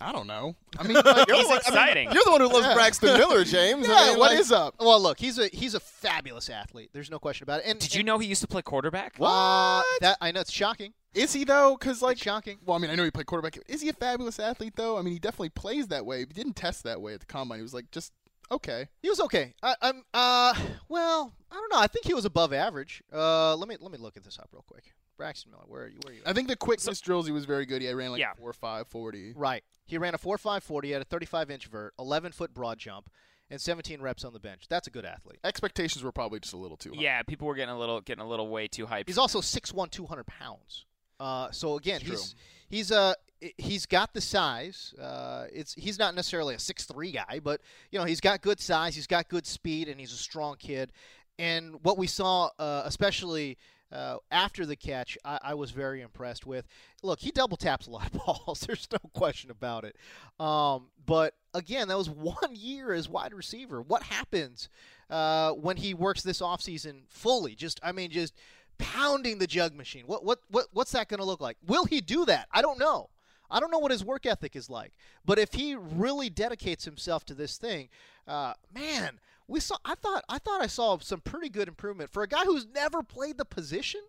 I don't know. I mean, like, you're, the one, I mean, You're the one who loves Braxton Miller, James. Yeah, I mean, what like- is up? Well, look, he's a he's a fabulous athlete. There's no question about it. And Did you know he used to play quarterback? Uh, that I know it's shocking. Is he though? Because like It's shocking. Well, I mean, I know he played quarterback. Is he a fabulous athlete though? I mean, he definitely plays that way. He didn't test that way at the combine. He was like just okay. He was okay. I, I'm uh well, I don't know. I think he was above average. Uh, let me let me look at this up real quick. Braxton Miller, where are you? Where are you? I think the quickness drills he was very good. He ran like Yeah. four five forty. Right. He ran a 4.540, had a 35 inch vert, 11 foot broad jump, and 17 reps on the bench. That's a good athlete. Expectations were probably just a little too high. Yeah, people were getting a little getting a little way too hyped. He's also 6'1", 200 pounds. Uh, so again, It's he's true. he's uh he's got the size. Uh, it's he's not necessarily a 6'3 guy, but you know he's got good size. He's got good speed, and he's a strong kid. And what we saw, uh, especially uh, after the catch, I, I, was very impressed with. Look, he double taps a lot of balls. There's no question about it. Um, but again, that was one year as wide receiver. What happens uh, when he works this offseason fully? Just, I mean, just pounding the jug machine. What, what, what, what's that going to look like? Will he do that? I don't know. I don't know what his work ethic is like, but if he really dedicates himself to this thing, uh, man, we saw. I thought I thought I saw some pretty good improvement for a guy who's never played the position.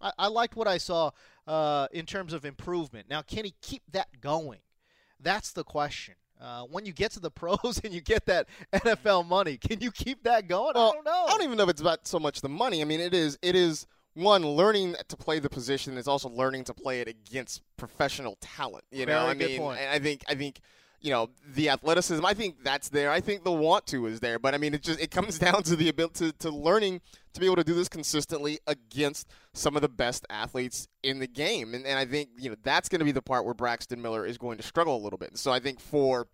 I, I liked what I saw uh, in terms of improvement. Now, can he keep that going? That's the question. Uh, when you get to the pros and you get that NFL money, can you keep that going? Well, I don't know. I don't even know if it's about so much the money. I mean, it is. It is one learning to play the position is also learning to play it against professional talent. You Very know, I mean, point. I think I think you know the athleticism. I think that's there. I think the want to is there. But I mean, it just it comes down to the ability to, to learning to be able to do this consistently against some of the best athletes in the game. And, and I think you know that's going to be the part where Braxton Miller is going to struggle a little bit. And So I think for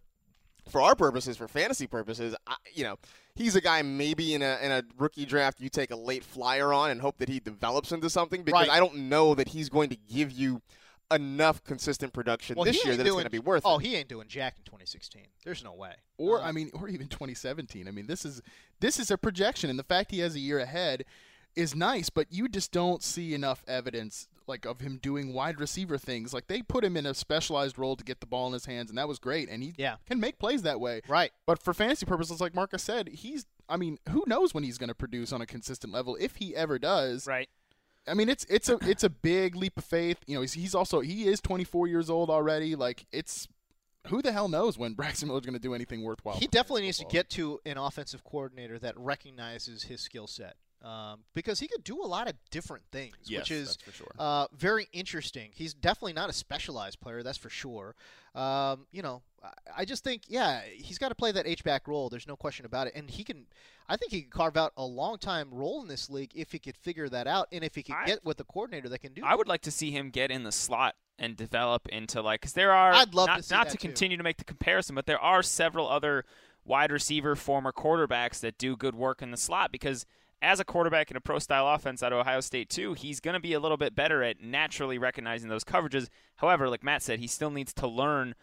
for our purposes, for fantasy purposes, I, you know, he's a guy maybe in a in a rookie draft you take a late flyer on and hope that he develops into something because Right. I don't know that he's going to give you enough consistent production Well, this year ain't that it's going to be worth Oh, it. he ain't doing jack in 2016. There's no way. or Uh, I mean, or even 2017. I mean, this is this is a projection, and the fact he has a year ahead is nice, but you just don't see enough evidence like of him doing wide receiver things. Like they put him in a specialized role to get the ball in his hands, and that was great, and he Yeah. can make plays that way. Right. But for fantasy purposes, like Marcas said, he's. I mean, who knows when he's going to produce on a consistent level if he ever does. Right. I mean, it's it's a it's a big leap of faith. You know, he's, he's also he is 24 years old already. Like it's who the hell knows when Braxton Miller's going to do anything worthwhile. He definitely needs to get to an offensive coordinator that recognizes his skill set. Um, because he could do a lot of different things, Yes, which is for sure. uh, very interesting. He's definitely not a specialized player, that's for sure. Um, you know, I- just think, yeah, he's got to play that H back role. There's no question about it, and he can. I think he could carve out a long time role in this league if he could figure that out, and if he could I- get with a coordinator that can do. I would like to see him get in the slot and develop into like because there are. I'd love not, to see not that to too. continue to make the comparison, but there are several other wide receiver former quarterbacks that do good work in the slot because. As a quarterback in a pro style offense out of Ohio State, too, he's going to be a little bit better at naturally recognizing those coverages. However, like Matt said, he still needs to learn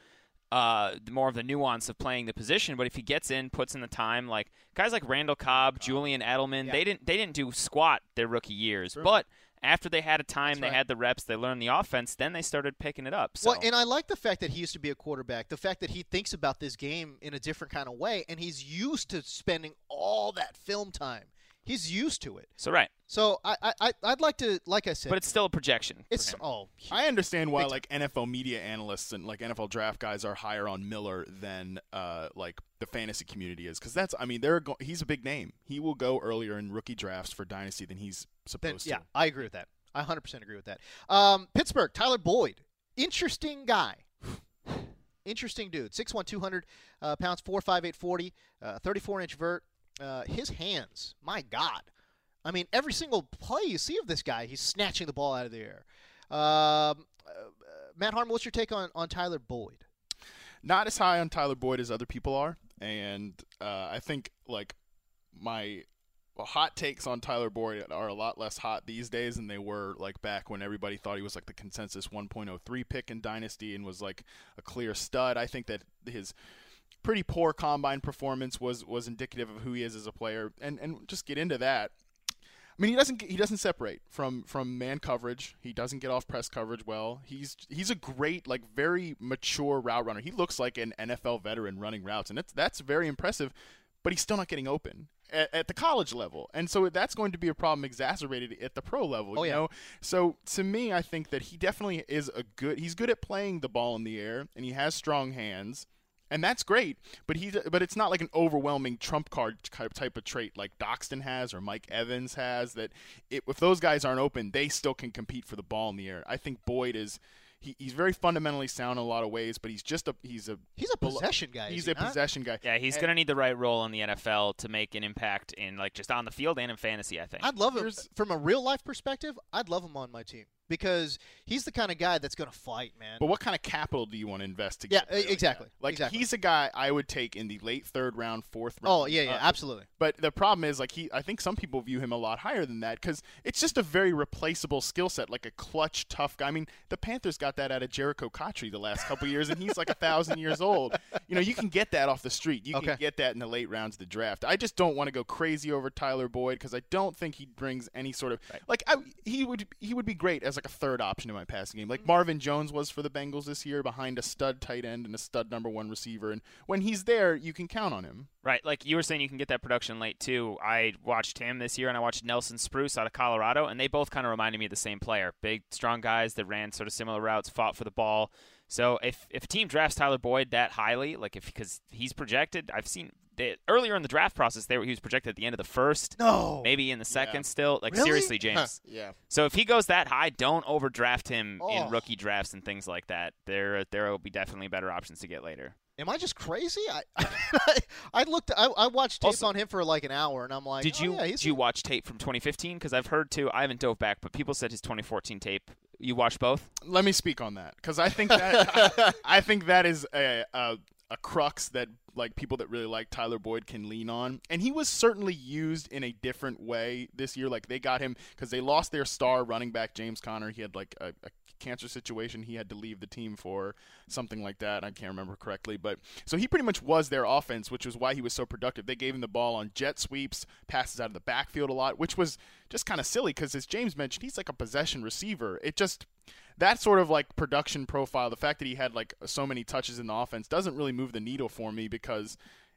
uh, more of the nuance of playing the position. But if he gets in, puts in the time, like guys like Randall Cobb, Julian Edelman, Yeah. they didn't they didn't do squat their rookie years, but after they had a time, they right. had the reps, they learned the offense, then they started picking it up. So Well, and I like the fact that he used to be a quarterback. The fact that he thinks about this game in a different kind of way, and he's used to spending all that film time. He's used to it. so right, So I, I, I- I'd like to, like I said, but it's still a projection. it's all. oh, I understand why like NFL media analysts and like NFL draft guys are higher on Miller than uh, like the fantasy community is because that's I mean they're go- he's a big name. He will go earlier in rookie drafts for dynasty than he's then, to. yeah. I agree with that. I 100% agree with that. Um, Pittsburgh, Tyler Boyd, interesting guy. Interesting dude. 6'1", 200 uh, pounds, 4'5", 840, uh, 34 inch vert. Uh, his hands, my God. I mean, every single play you see of this guy, he's snatching the ball out of the air. Um, uh, Matt Harmon, what's your take on, on Tyler Boyd? Not as high on Tyler Boyd as other people are, and uh, I think like my hot takes on Tyler Boyd are a lot less hot these days than they were like back when everybody thought he was like the consensus 1.03 pick in Dynasty and was like a clear stud. I think that his pretty poor combine performance was was indicative of who he is as a player. And and just get into that. I mean, he doesn't he doesn't separate from from man coverage. He doesn't get off press coverage well. He's he's a great like very mature route runner. He looks like an NFL veteran running routes, and that's that's very impressive. But he's still not getting open at, at the college level, and so that's going to be a problem exacerbated at the pro level. Oh, you yeah. know, so to me, I think that he definitely is a good. He's good at playing the ball in the air, and he has strong hands and that's great. But he, but it's not like an overwhelming trump card type type of trait like Doctson has or Mike Evans has. That it, if those guys aren't open, they still can compete for the ball in the air. I think Boyd is. He, he's very fundamentally sound in a lot of ways, but he's just a he's a He's a possession guy. he's he a not? possession guy. Yeah, he's And- going to need the right role in the NFL to make an impact in like just on the field and in fantasy. I think. I'd love him Here's- from a real life perspective. I'd love him on my team because he's the kind of guy that's going to fight, man. But what kind of capital do you want to invest to Yeah, get? a like exactly, that? Like, exactly. he's a guy I would take in the late third round, fourth round. Oh, yeah, yeah, Uh, absolutely. But the problem is, like he, I think some people view him a lot higher than that because it's just a very replaceable skill set, like a clutch, tough guy. I mean, the Panthers got that out of Jerricho Cotchery the last couple years, and he's like a thousand years old. You know, you can get that off the street. You Okay. can get that in the late rounds of the draft. I just don't want to go crazy over Tyler Boyd because I don't think he brings any sort of like I, he would he would be great as like a third option in my passing game, like Marvin Jones was for the Bengals this year, behind a stud tight end and a stud number one receiver. And when he's there, you can count on him. Right, like you were saying, you can get that production late too. I watched him this year, and I watched Nelson Spruce out of Colorado, and they both kind of reminded me of the same player. Big, strong guys that ran sort of similar routes, fought for the ball. So if if a team drafts Tyler Boyd that highly, like if because he's projected, I've seen that earlier in the draft process, they were, he was projected at the end of the first, No. maybe in the second still. Like Really? seriously, James. Yeah. So if he goes that high, don't overdraft him Oh. in rookie drafts and things like that. There there will be definitely better options to get later. Am I just crazy? I I, I looked. I, I watched tape Also- on him for like an hour, and I'm like, Did oh, you yeah, he's did you watch tape from 2015? Because I've heard too. I haven't dove back, but people said his 2014 tape. You watched both? Let me speak on that because I think that I think that is a, a a crux that like people that really like Tyler Boyd can lean on, and he was certainly used in a different way this year. Like they got him because they lost their star running back James Conner. He had like a, a cancer situation he had to leave the team for something like that. I can't remember correctly, but so he pretty much was their offense, which was why he was so productive. They gave him the ball on jet sweeps, passes out of the backfield a lot, which was just kind of silly because as James mentioned, he's like a possession receiver. It just that sort of like production profile, the fact that he had like so many touches in the offense doesn't really move the needle for me because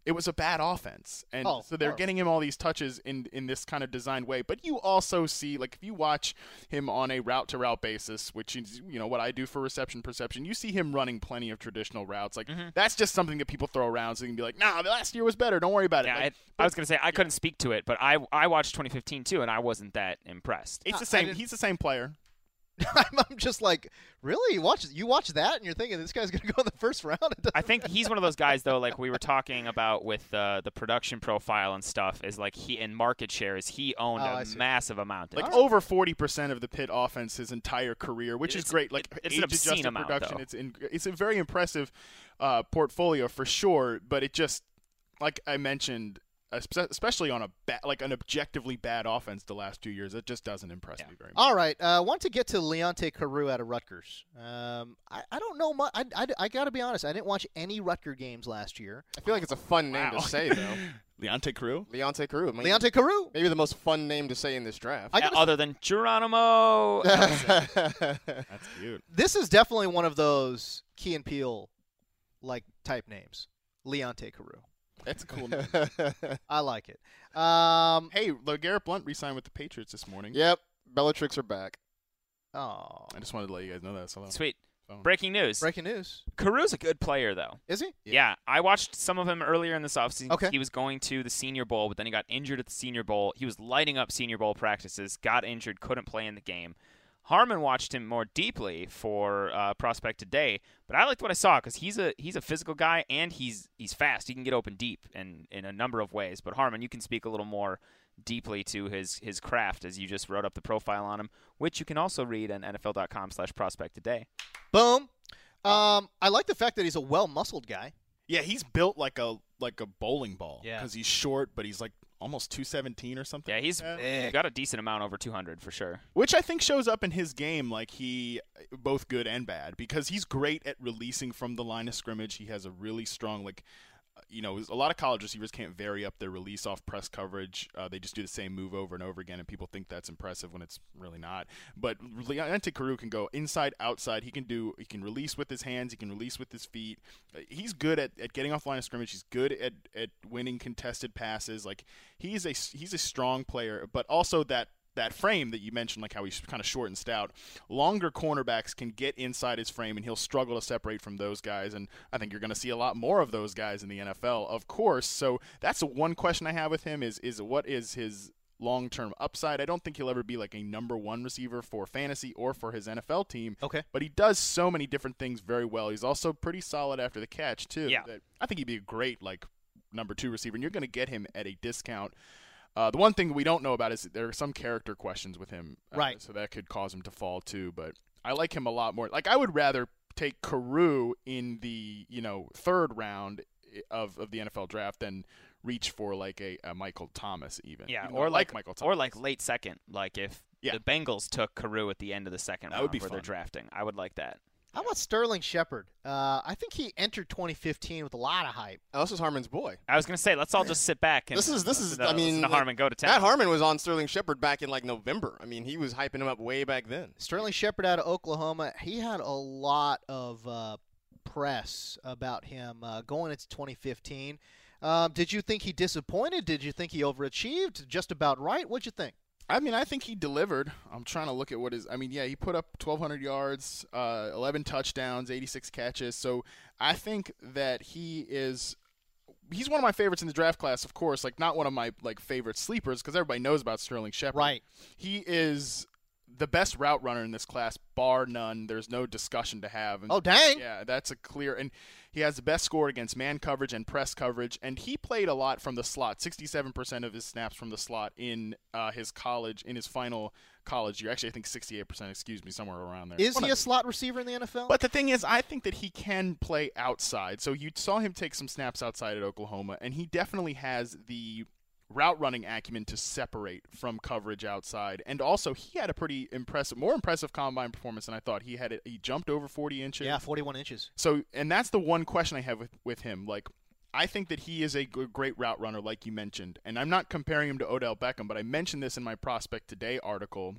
it was a bad offense. And Oh, so they're horrible. getting him all these touches in in this kind of designed way. But you also see like if you watch him on a route to route basis, which is you know what I do for reception perception, you see him running plenty of traditional routes. Like Mm-hmm. that's just something that people throw around so you can be like, "Nah, the last year was better. Don't worry about it." Yeah, Like, I, I was gonna say I couldn't speak to it, but I I watched 2015 too, and I wasn't that impressed. it's I- the same. He's the same player. I'm, I'm just like, really? You watch you watch that, and you're thinking this guy's gonna go in the first round? I think he's one of those guys though, like we were talking about with uh, the production profile and stuff, is like he in market share is he owned Oh, I a see. massive amount. Like It's- over forty percent of the Pitt offense his entire career, which is great. Like it's an obscene amount, production, though. it's in, it's a very impressive uh, portfolio for sure. But it just, like I mentioned, espe- especially on a ba- like an objectively bad offense the last two years, it just doesn't impress me very much. All right, I uh, want to get to Leonte Carroo out of Rutgers. Um, I, I don't know much. I, I, I got to be honest. I didn't watch any Rutger games last year. I feel like it's a fun name Wow. to say though. Leonte Crew. Leonte Carroo. I mean, Leonte Carroo. Maybe the most fun name to say in this draft. I uh, gotta other than Geronimo. That's cute. this is definitely one of those Key and Peele like type names. Leonte Carroo. That's a cool name. I like it. Um, hey, LeGarrette Blount re-signed with the Patriots this morning. yep. Bellatrix are back. oh, I just wanted to let you guys know that. So Sweet. So- Breaking news. breaking news. Carroo's a good player though. Is he? Yeah. I watched some of him earlier in this offseason. Okay. He was going to the Senior Bowl, but then he got injured at the Senior Bowl. He was lighting up Senior Bowl practices, got injured, couldn't play in the game. Harmon watched him more deeply for uh, prospect today, but I liked what I saw because he's a he's a physical guy and he's he's fast. He can get open deep in in a number of ways. But Harmon, you can speak a little more deeply to his his craft as you just wrote up the profile on him, which you can also read on NFL.com/prospect today. Boom. Um, I like the fact that he's a well-muscled guy. Yeah, he's built like a like a bowling ball. Yeah. because he's short, but he's like almost two seventeen or something. Yeah, he's like got a decent amount over 200 for sure. which I think shows up in his game, like he both good and bad, because he's great at releasing from the line of scrimmage. He has a really strong like. You know, a lot of college receivers can't vary up their release off press coverage. Uh, they just do the same move over and over again, and people think that's impressive when it's really not. But Leonte Carroo can go inside, outside. He can do. He can release with his hands. He can release with his feet. He's good at, at getting off line of scrimmage. He's good at, at winning contested passes. Like he's a he's a strong player, but also that that frame that you mentioned, like how he's kind of short and stout, longer cornerbacks can get inside his frame and he'll struggle to separate from those guys. And I think you're going to see a lot more of those guys in the NFL, of course. So that's one question I have with him is is what is his long term upside? I don't think he'll ever be like a number one receiver for fantasy or for his NFL team. Okay. But he does so many different things very well. He's also pretty solid after the catch too. Yeah. that I think he'd be a great like number two receiver, and you're going to get him at a discount. Uh, the one thing we don't know about is that there are some character questions with him, uh, Right. So that could cause him to fall too. But I like him a lot more. Like I would rather take Carroo in the you know third round of of the NFL draft than reach for like a, a Michael Thomas even. Yeah, Even or I like Michael Thomas. or like late second. Like if Yeah. the Bengals took Carroo at the end of the second That round would be where they're drafting, I would like that. How about Sterling Shepard? Uh, I think he entered 2015 with a lot of hype. Oh, this is Harmon's boy. I was gonna say, let's all just sit back and This is this is. to- I mean, to Harmon go to town. Matt Harmon was on Sterling Shepard back in like November. I mean, he was hyping him up way back then. Sterling Shepard out of Oklahoma, he had a lot of uh, press about him uh, going into 2015. Um, did you think he disappointed? Did you think he overachieved? Just about right? What'd you think? I mean, I think he delivered. I'm trying to look at what is. I mean, yeah, he put up 1,200 yards, uh, 11 touchdowns, 86 catches. So I think that he is. He's one of my favorites in the draft class, of course. Like not one of my like favorite sleepers because everybody knows about Sterling Shepard. Right. He is the best route runner in this class, bar none. There's no discussion to have. And Oh, dang. Yeah, that's a clear. And he has the best score against man coverage and press coverage. And he played a lot from the slot. 67% of his snaps from the slot in uh, his college, in his final college year. Actually, I think 68%. Excuse me, somewhere around there. Is One he a slot receiver in the NFL? but the thing is, I think that he can play outside. So you saw him take some snaps outside at Oklahoma, and he definitely has the route running acumen to separate from coverage outside. And also, he had a pretty impressive, more impressive combine performance than I thought. He had it. He jumped over 40 inches. yeah, 41 inches. So, and that's the one question I have with, with him. Like, I think that he is a good, great route runner, like you mentioned. And I'm not comparing him to Odell Beckham, but I mentioned this in my Prospect Today article.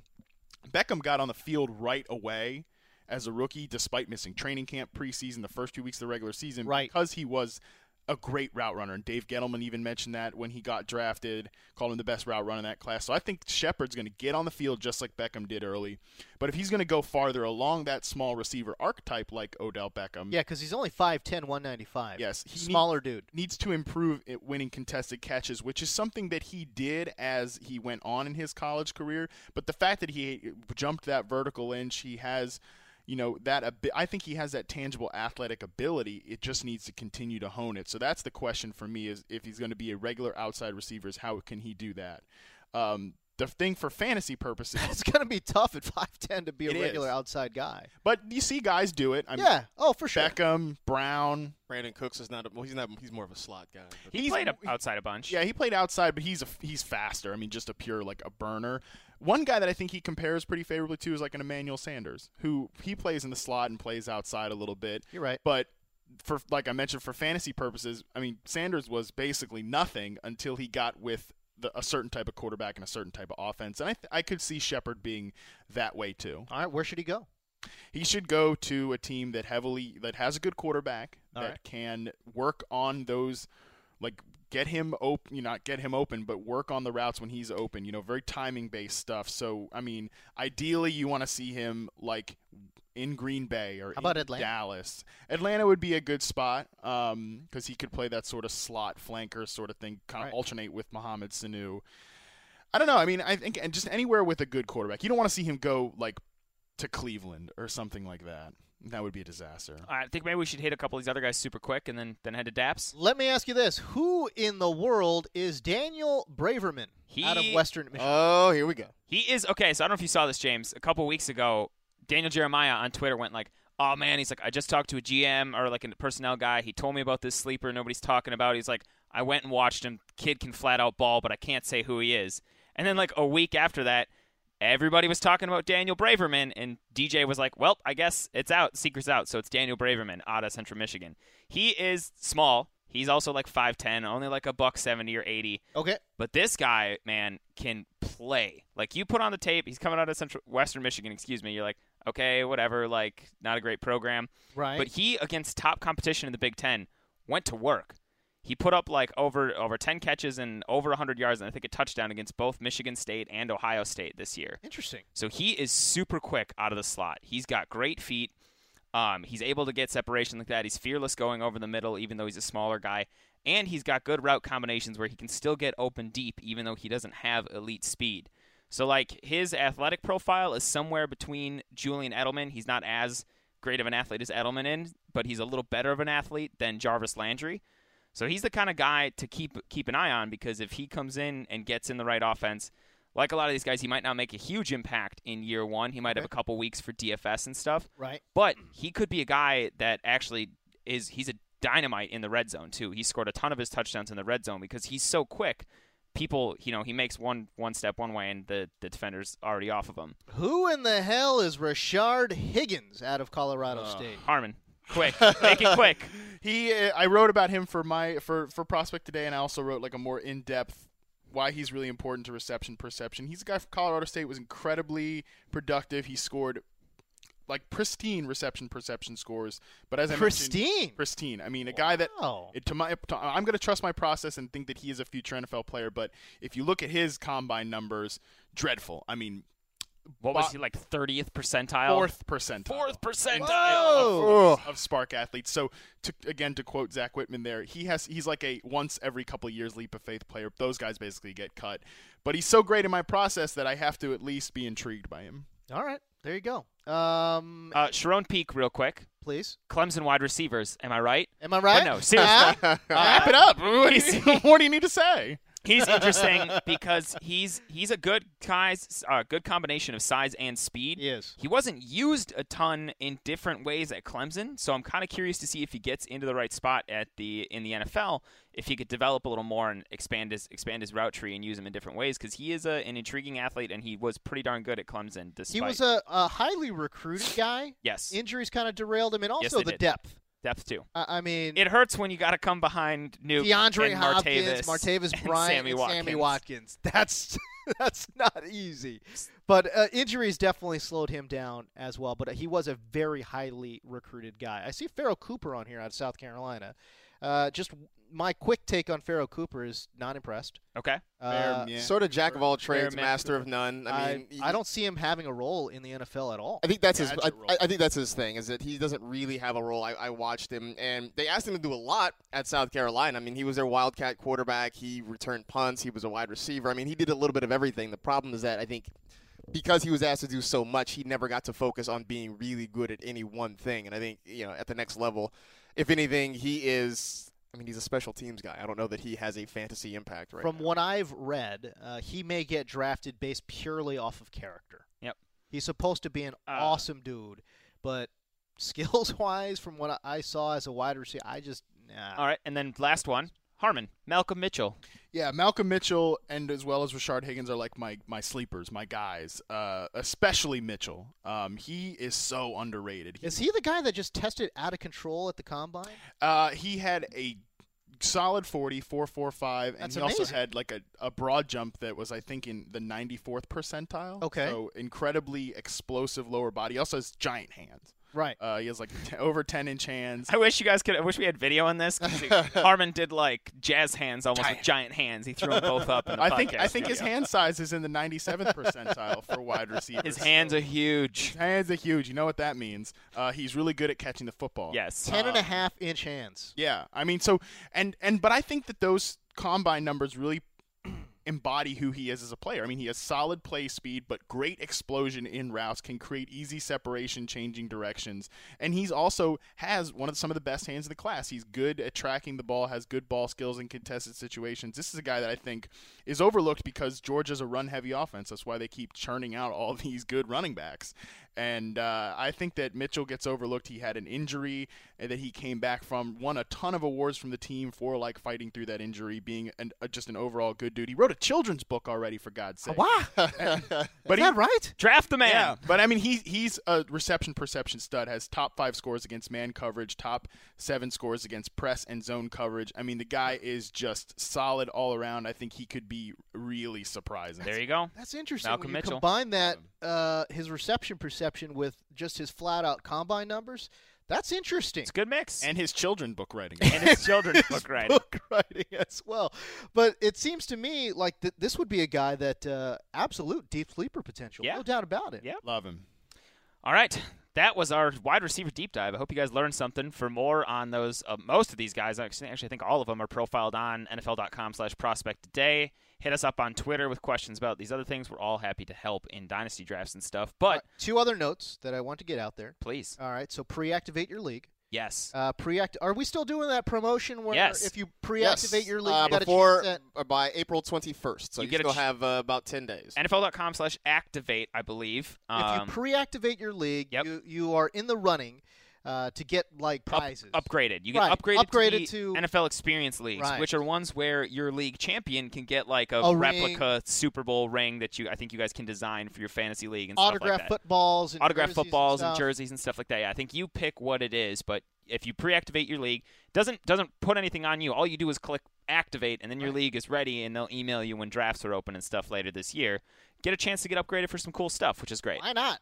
Beckham got on the field right away as a rookie, despite missing training camp, preseason, the first two weeks of the regular season, Right. because he was a great route runner. And Dave Gettleman even mentioned that when he got drafted, called him the best route runner in that class. So I think Shepard's going to get on the field just like Beckham did early. But if he's going to go farther along that small receiver archetype like Odell Beckham, Yeah, because he's only 5'10", 195. Yes, he smaller need- dude. needs to improve at winning contested catches, which is something that he did as he went on in his college career. But the fact that he jumped that vertical inch, he has, you know, that I think he has that tangible athletic ability. It just needs to continue to hone it. So that's the question for me: is if he's going to be a regular outside receiver, how can he do that? Um, the thing for fantasy purposes, It's going to be tough at 5'10 to be a It regular is. outside guy. but you see guys do it. I mean, yeah. Oh, for sure. Beckham, Brown, Brandin Cooks is not. A, well, he's not. He's more of a slot guy. He played up outside a bunch. Yeah, he played outside, but he's a, he's faster. I mean, just a pure like a burner. One guy that I think he compares pretty favorably to is like an Emmanuel Sanders, who he plays in the slot and plays outside a little bit. You're right. But for like I mentioned, for fantasy purposes, I mean, Sanders was basically nothing until he got with the, a certain type of quarterback and a certain type of offense, and I th- I could see Shepard being that way too. All right, where should he go? He should go to a team that heavily that has a good quarterback All that right. can work on those like get him open, you know, not get him open, but work on the routes when he's open, you know, very timing based stuff. So, I mean, ideally you want to see him like in Green Bay or How about in Atlanta? Dallas. Atlanta would be a good spot um cuz he could play that sort of slot flanker sort of thing, kind of Right. alternate with Mohamed Sanu. I don't know. I mean, I think and just anywhere with a good quarterback. You don't want to see him go like to Cleveland or something like that. That would be a disaster. I think maybe we should hit a couple of these other guys super quick and then then head to Daps. Let me ask you this: Who in the world is Daniel Braverman out of Western Michigan? Oh, here we go. He is okay. So I don't know if you saw this, James. A couple weeks ago, Daniel Jeremiah on Twitter went like, "Oh man," he's like, "I just talked to a GM or like a personnel guy. He told me about this sleeper nobody's talking about." He's like, "I went and watched him. Kid can flat out ball, but I can't say who he is." And then like a week after that, everybody was talking about Daniel Braverman, and DJ was like, "Well, I guess it's out. Secret's out. So it's Daniel Braverman out of Central Michigan. He is small." He's also like 5'10, only like a buck 70 or 80. okay, But this guy, man, can play. Like you put on the tape, he's coming out of Central Western Michigan, excuse me. You're like, okay, whatever, like not a great program. right. But he against top competition in the Big 10 went to work. He put up like over over 10 catches and over 100 yards and I think a touchdown against both Michigan State and Ohio State this year. Interesting. So he is super quick out of the slot. He's got great feet. Um, he's able to get separation like that. He's fearless going over the middle, even though he's a smaller guy. And he's got good route combinations where he can still get open deep, even though he doesn't have elite speed. So, like, his athletic profile is somewhere between Julian Edelman. He's not as great of an athlete as Edelman in, but he's a little better of an athlete than Jarvis Landry. So he's the kind of guy to keep keep an eye on because if he comes in and gets in the right offense, like a lot of these guys, he might not make a huge impact in year one. He might have a couple weeks for DFS and stuff. Right. But he could be a guy that actually is he's a dynamite in the red zone too. He scored a ton of his touchdowns in the red zone because he's so quick. People, you know, he makes one one step one way and the the defender's already off of him. Who in the hell is Rashard Higgins out of Colorado Uh, State? Harmon, quick, make it quick. He, uh, I wrote about him for my for for prospect today, and I also wrote like a more in depth why he's really important to reception perception. He's a guy from Colorado State was incredibly productive. He scored like pristine reception perception scores, but as I Pristine? mentioned, pristine. I mean, a guy that Wow. it, to my to, I'm going to trust my process and think that he is a future NFL player. But if you look at his combine numbers, dreadful. I mean, What was he like 30th percentile? Fourth percentile. Fourth percentile. Of, of SPARQ athletes. So, to, again, to quote Zach Whitman, there he has he's like a once every couple years leap of faith player. Those guys basically get cut, but he's so great in my process that I have to at least be intrigued by him. All right, there you go. Um, Uh, Charone Peake, real quick. please. Clemson wide receivers. Am I right? Am I right? But no, seriously. Huh? Wrap it up. What do, you, what do you need to say? He's interesting because he's he's a good guys, uh, good combination of size and speed. He. He wasn't used a ton in different ways at Clemson, so I'm kind of curious to see if he gets into the right spot at the in the NFL, if he could develop a little more and expand his expand his route tree and use him in different ways because he is a, an intriguing athlete and he was pretty darn good at Clemson. Despite He was a, a highly recruited guy. yes Injuries kind of derailed him, and also they the did. depth. Depth too. I, mean, It hurts when you got to come behind Nuke DeAndre and Hopkins, Martavis, Martavis and Bryant, Sammy and Watkins. Sammy Watkins. That's that's not easy. But uh, injuries definitely slowed him down as well. But he was a very highly recruited guy. I see Pharoh Cooper on here out of South Carolina. Uh, just my quick take on Pharoh Cooper is not impressed. Okay. Uh, yeah. Sort of jack of all trades, man. master of none. I I, mean, I don't see him having a role in the NFL at all. I think that's his. I, Gadget role. I- I think that's his thing. Is that he doesn't really have a role. I, I watched him, and they asked him to do a lot at South Carolina. I mean, he was their wildcat quarterback. He returned punts. He was a wide receiver. I mean, he did a little bit of everything. The problem is that I think because he was asked to do so much, he never got to focus on being really good at any one thing. And I think you know, at the next level, if anything, he is. I mean, he's a special teams guy. I don't know that he has a fantasy impact right From now. what I've read, uh, he may get drafted based purely off of character. Yep. He's supposed to be an Uh, awesome dude, but skills wise, from what I saw as a wide receiver, I just nah. All right, and then last one, Harmon, Malcolm Mitchell. Yeah, Malcolm Mitchell and as well as Rashard Higgins are like my my sleepers, my guys. Uh, especially Mitchell. Um, he is so underrated. He, Is he the guy that just tested out of control at the combine? uh, he had a solid 40, 445, and That's he also had like a, a broad jump that was I think in the 94th percentile. Okay. So incredibly explosive lower body. He also has giant hands. Right. Uh, he has like t- over 10 inch hands. I wish you guys could. I wish we had video on this. 'cause he- Harmon did like jazz hands, almost with giant hands. He threw them both up. In the I think I podcast think his video. hand size is in the 97th percentile for wide receivers. His hands are huge. His hands are huge. You know what that means. Uh, he's really good at catching the football. Yes. Ten and a half inch hands. Yeah, I mean, so and and but I think that those combine numbers really embody who he is as a player. I mean, he has solid play speed, but great explosion in routes, can create easy separation, changing directions, and he's also has one of some of the best hands in the class. He's good at tracking the ball, has good ball skills in contested situations. This is a guy that I think is overlooked because Georgia's a run-heavy offense. That's why they keep churning out all these good running backs. And uh, I think that Mitchell gets overlooked. He had an injury and that he came back from, won a ton of awards from the team for like fighting through that injury, being an, uh, just an overall good dude. He wrote a children's book already, for God's sake. Wow. but Is he, that right? Draft the man. yeah, but I mean, he he's a reception perception stud. Has top five scores against man coverage, top seven scores against press and zone coverage. I mean, the guy is just solid all around. I think he could be really surprising. There you go. That's interesting. Malcolm when you Mitchell. combine that uh, his reception perception with just his flat out combine numbers. That's interesting. It's a good mix. And his children book writing. And his children's His book writing. book writing as well. But it seems to me like th- this would be a guy that uh, absolute deep sleeper potential. Yeah. No doubt about it. Yep. Love him. All right. That was our wide receiver deep dive. I hope you guys learned something. For more on those, uh, most of these guys, actually, actually, I think all of them are profiled on NFL.com slash prospect today. Hit us up on Twitter with questions about these other things. We're all happy to help in dynasty drafts and stuff. But Uh, two other notes that I want to get out there. please, All right, so pre-activate your league. Yes. Uh, pre-act. Are we still doing that promotion where Yes. if you pre-activate Yes, your league, uh, you before at uh, by April 21st. So You you, get a still ch- have uh, about 10 days. NFL.com slash activate, I believe. if you Um, pre-activate your league, you you are in the running uh, to get like prizes. upgraded. You get Right, upgraded, upgraded to, to- NFL Experience Leagues, Right. which are ones where your league champion can get like a, A ring. replica Super Bowl ring that you I think you guys can design for your fantasy league and Autograph stuff like that. footballs and autograph jerseys and footballs and, jerseys and stuff like that. Yeah, I think you pick what it is, but if you pre-activate your league, doesn't doesn't put anything on you. All you do is click activate, and then your league is ready, and they'll email you when drafts are open and stuff later this year. Get a chance to get upgraded for some cool stuff, which is great. Why not?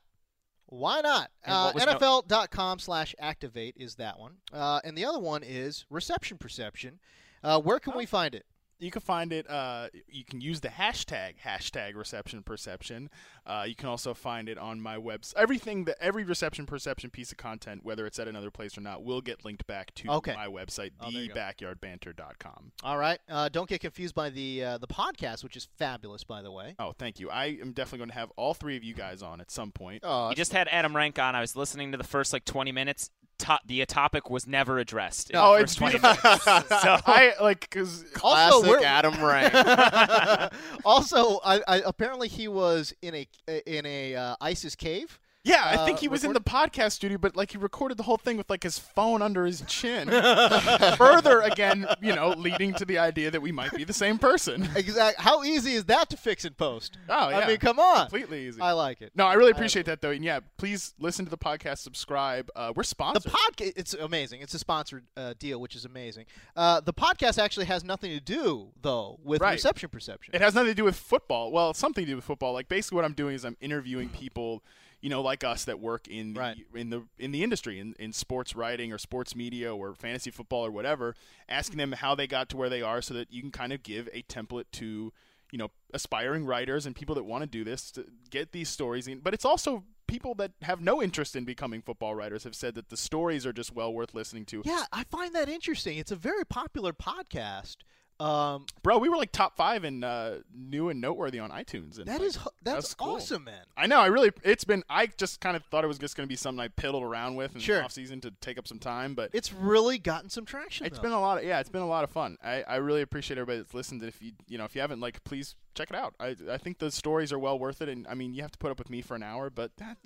Why not? Uh, what was no- NFL.com slash activate is that one. Uh, and the other one is reception perception. Uh, where can we find it? You can find it. Uh, you can use the hashtag hashtag reception perception. Uh, you can also find it on my website. Everything that every reception perception piece of content, whether it's at another place or not, will get linked back to Okay. my website, Oh, there you go. thebackyardbanter.com. All right. Uh, don't get confused by the uh, the podcast, which is fabulous, by the way. Oh, thank you. I am definitely going to have all three of you guys on at some point. Oh, you just had Adam Rank on. I was listening to the first like 20 minutes. To- the topic was never addressed. in Oh, the it's first 20 beautiful. minutes. so I like because Also, Classic we're- Adam Rank. also, I, I, apparently he was in a in a uh, ISIS cave. Yeah, I Uh, think he was in the podcast studio, but like he recorded the whole thing with like his phone under his chin. Further, again, you know, leading to the idea that we might be the same person. Exact. How easy is that to fix in post? Oh yeah, I mean, come on. completely easy. I like it. No, I really appreciate that though, and yeah, please listen to the podcast, subscribe. Uh, we're sponsored. The podcast, it's amazing. It's a sponsored uh, deal, which is amazing. Uh, the podcast actually has nothing to do, though, with Right. reception perception. It has nothing to do with football. Well, it's something to do with football. Like basically, what I'm doing is I'm interviewing people, you know, like us that work in the Right. in the in the industry, in, in sports writing or sports media or fantasy football or whatever, asking them how they got to where they are, so that you can kind of give a template to you know aspiring writers and people that want to do this to get these stories in. But it's also people that have no interest in becoming football writers have said that the stories are just well worth listening to. yeah, I find that interesting. It's a very popular podcast. Um, Bro, we were like top five in uh, new and noteworthy on iTunes. And that like, is that's, that's cool. awesome, man. I know. I really. It's been. I just kind of thought it was just going to be something I piddled around with in Sure. the off season to take up some time, but It's really gotten some traction. it's though. been a lot. Of, yeah, it's been a lot of fun. I, I really appreciate everybody that's listened. And if you you know if you haven't like, please check it out. I I think the stories are well worth it. And I mean, you have to put up with me for an hour, but that,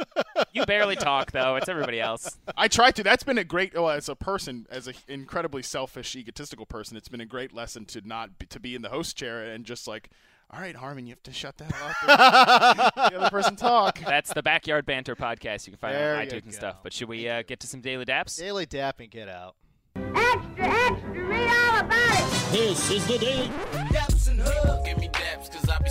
you barely talk though. It's everybody else. I try to. That's been a great. Well, as a person, as an incredibly selfish, egotistical person, it's been a great lesson to not be, to be in the host chair and just like. All right, Harmon, you have to shut that up. The other person talk. That's the Backyard Banter podcast. You can find There it on iTunes and stuff. But should we uh, get to some daily daps? Daily Dap and get out. Extra, extra, read all about it. This is the daily.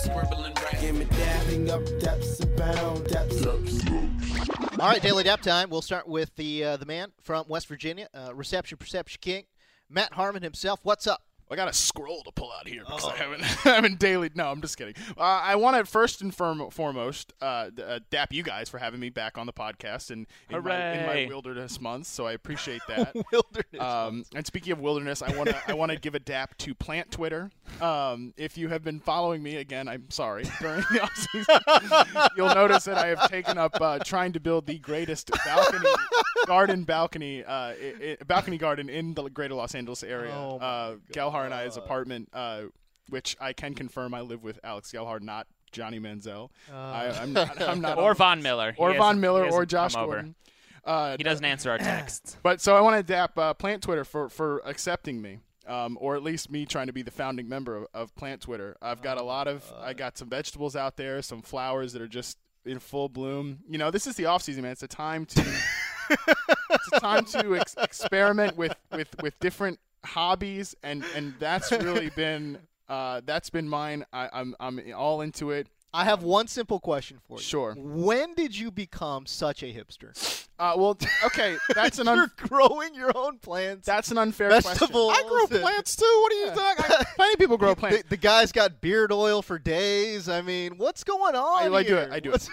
Scribbling rap. Give me dapping up, daps abound, daps All right, Daily Dap time. We'll start with the uh, the man from West Virginia, uh, Reception Perception King, Matt Harmon himself. What's up? I got a scroll to pull out here because Oh. I haven't I haven't daily. No, I'm just kidding. Uh, I want to first and firm, foremost uh, uh, dap you guys for having me back on the podcast and in my, in my wilderness months. So I appreciate that. Wilderness. Um, and speaking of wilderness, I want to I want to give a dap to Plant Twitter. Um, if you have been following me again, I'm sorry during the offseason, you'll notice that I have taken up uh, trying to build the greatest balcony garden balcony uh, balcony garden in the greater Los Angeles area. Oh my uh, Gelhar and I's apartment, uh, which I can confirm I live with Alex Gelhar, not Johnny Manziel. I, I'm not. I'm not Or on- Von Miller. Or hasn't- Von Miller or Josh. Gordon. Uh, He doesn't answer our texts. but so I want to dap uh, Plant Twitter for for accepting me, um, or at least me trying to be the founding member of, of Plant Twitter. I've got a lot of I got some vegetables out there, some flowers that are just in full bloom. You know, this is the off season, man. It's a time to it's a time to ex- experiment with, with with different hobbies, and and that's really been uh, that's been mine. I, I'm I'm all into it. I have one simple question for you. Sure. When did you become such a hipster? Uh, well, okay, that's an You're growing your own plants. that's an unfair Vegetables. question. I grow plants too. What are you talking? I- Plenty of people grow plants. The, the guy's got beard oil for days. I mean, what's going on? I, I do it. I do What's-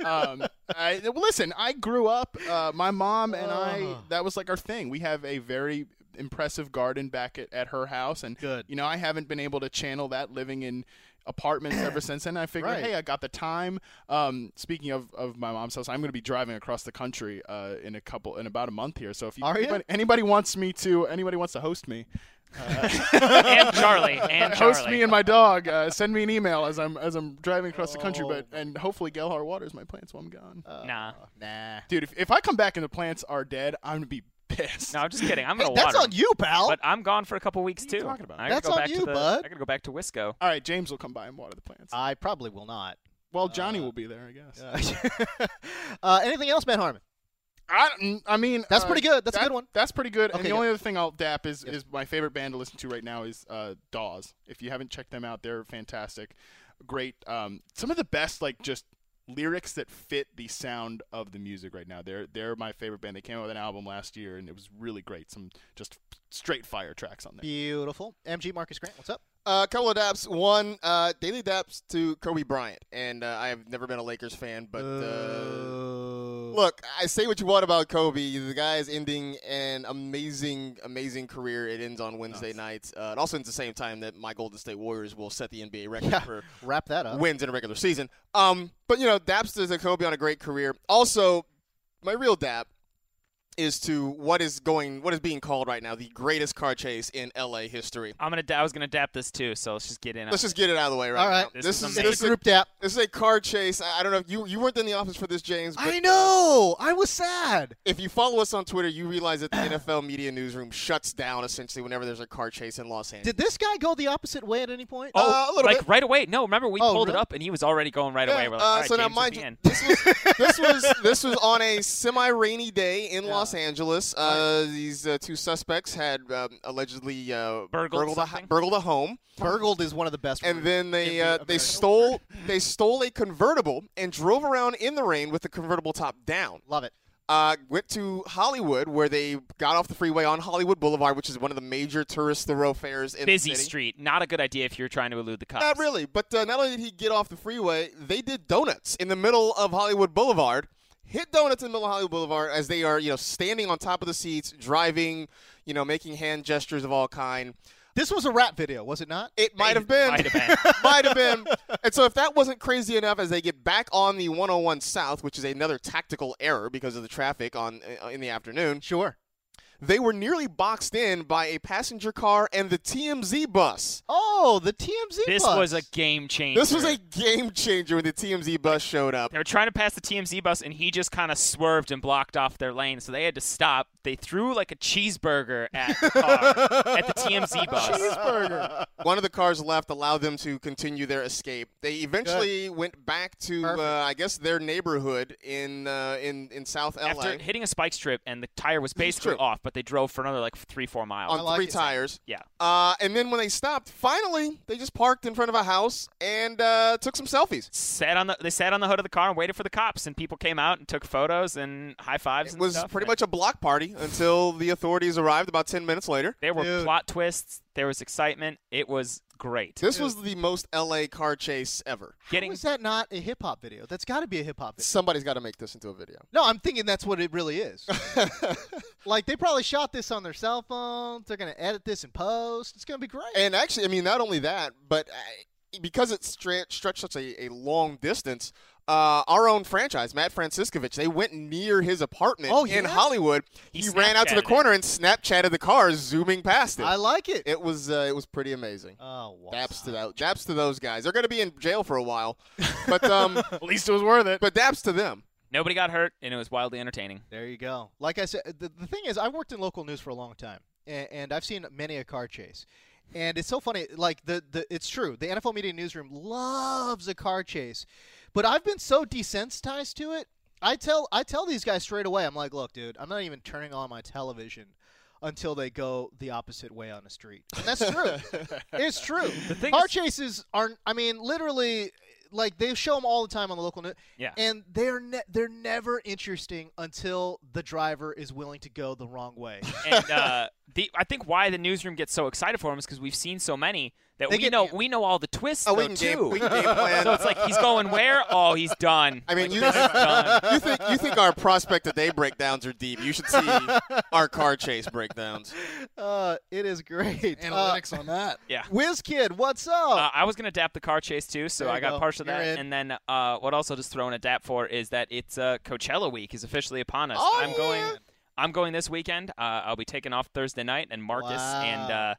it. um, I, listen, I grew up. Uh, my mom and I. Oh. That was like our thing. We have a very impressive garden back at, at her house, and Good. You know, I haven't been able to channel that living in apartments ever since then. I figured, Right. hey, I got the time. Um, speaking of, of my mom's house, I'm going to be driving across the country uh, in a couple in about a month here. So if you, Are ya? anybody, anybody wants me to, anybody wants to host me. and Charlie, and host Charlie. me and my dog. Uh, send me an email as I'm as I'm driving across the country. But and hopefully Gelhar Waters my plants while I'm gone. Nah. Nah. Dude, if, if I come back and the plants are dead, I'm gonna be pissed. No, I'm just kidding. I'm Hey, gonna water. that's water on 'em. you, pal. But I'm gone for a couple weeks too. talking about? I gotta That's go on back you, to the, bud. I gotta go back to Wisco. All right, James will come by and water the plants. I probably will not. well, Johnny will be there, I guess. Uh, uh, anything else, Matt Harmon? I, I mean, That's uh, pretty good. That's a good one. That's pretty good. Okay, and the good. only other thing I'll dap is, is my favorite band to listen to right now is uh, Dawes. If you haven't checked them out, they're fantastic. Great. Um, some of the best, like just lyrics that fit the sound of the music right now. They're they're my favorite band. They came out with an album last year, and it was really great. Some just straight fire tracks on there. Beautiful. MG Marcas Grant, what's up? Uh, a couple of daps. One, uh, daily daps to Kobe Bryant, and uh, I have never been a Lakers fan, but uh, look, I say what you want about Kobe. The guy is ending an amazing, amazing career. It ends on Wednesday nights. Uh, it also ends the same time that my Golden State Warriors will set the NBA record Yeah, for wrap that up. wins in a regular season. Um, but you know, daps to Kobe on a great career. Also, my real dap is to what is going, what is being called right now the greatest car chase in LA history. I'm gonna. I was gonna dap this too, so let's just get in. Let's just get it out of the way right All right. now. This is is this is Group dap. this is a car chase. I I don't know if you you weren't in the office for this, James. But I know. I was sad. If you follow us on Twitter, you realize that the NFL media newsroom shuts down essentially whenever there's a car chase in Los Angeles. Did this guy go the opposite way at any point? Oh, Uh, a little like bit. right away. No, remember we Oh, pulled really? it up and he was already going right Yeah, away. We're like, uh, all right, so now, James, mind you, this was this was this was on a semi-rainy day in Los Angeles. Uh, these uh, two suspects had um, allegedly uh, Burgled burgled, a, burgled a home, Burgled is one of the best. and then they uh, they American- stole they stole a convertible and drove around in the rain with the convertible top down. Love it. uh, went to Hollywood, where they got off the freeway on Hollywood Boulevard, which is one of the major tourist thoroughfares in Busy the city. street. Not a good idea if you're trying to elude the cops. Not really, but uh, not only did he get off the freeway, they did donuts in the middle of Hollywood Boulevard. Hit donuts in the middle of Hollywood Boulevard as they are, you know, standing on top of the seats, driving, you know, making hand gestures of all kind. This was a rap video, was it not? It might have been. Might have been. might have been. And so if that wasn't crazy enough, as they get back on the 101 South, which is another tactical error because of the traffic on uh, in the afternoon, Sure. They were nearly boxed in by a passenger car and the TMZ bus. Oh, the TMZ This bus. was a game changer. This was a game changer when the TMZ bus showed up. They were trying to pass the TMZ bus, and he just kind of swerved and blocked off their lane, so they had to stop. They threw like a cheeseburger at the car at the TMZ bus. Cheeseburger. One of the cars left allowed them to continue their escape. They eventually went back to, uh, I guess, their neighborhood in uh, in in South LA After hitting a spike strip, and the tire was basically off, but they drove for another like three, four miles. on like three it. tires. Yeah. Uh, and then when they stopped, finally, they just parked in front of a house and uh, took some selfies. Sat on the they sat on the hood of the car and waited for the cops, and people came out and took photos and high fives. It and was stuff, pretty and much a block party until the authorities arrived about 10 minutes later. There were Dude. plot twists. There was excitement. It was great. This was the most LA car chase ever. Getting How is that not a hip hop video? That's got to be a hip hop video. Somebody's got to make this into a video. No, I'm thinking that's what it really is. like they probably shot this on their cell phones. They're gonna edit this and post. It's gonna be great. And actually, I mean, not only that, but uh, because it stre- stretched such a, a long distance, uh, our own franchise, Matt Franciscovich, they went near his apartment Oh, in? Hollywood. He He, ran out to the Snapchatted it. corner and Snapchatted the car zooming past it. I like it. it was uh, it was pretty amazing. oh, wow. Daps to that. Daps to those guys. They're going to be in jail for a while, but um, At least it was worth it. but daps to them. nobody got hurt, and it was wildly entertaining. There you go. Like I said, the, the thing is, I worked in local news for a long time, and, and I've seen many a car chase. And it's so funny. Like the, the it's true. The NFL media newsroom loves a car chase, but I've been so desensitized to it. I tell I tell these guys straight away. I'm like, look, dude, I'm not even turning on my television until they go the opposite way on the street. And that's true. it's true. The thing car is- chases aren't. I mean, literally, like they show them all the time on the local news. Yeah. And they're ne- they're never interesting until the driver is willing to go the wrong way. and uh, the I think why the newsroom gets so excited for them is because we've seen so many that They we get- know we know all the twists Oh, we though, can game- too. we can game plan. so it's like he's going where? Oh, he's done. I mean, Like, you, done. you think you think our prospect of day breakdowns are deep? You should see our car chase breakdowns. Uh, it is great. Analytics on that. Yeah. Whiz Kid, what's up? Uh, I was gonna dap the car chase too, so I got go. partial of that. in. And then uh, what also just throwing a dap for is that it's uh, Coachella week is officially upon us. Oh, I'm going. I'm going this weekend. Uh, I'll be taking off Thursday night, and Marcas and uh,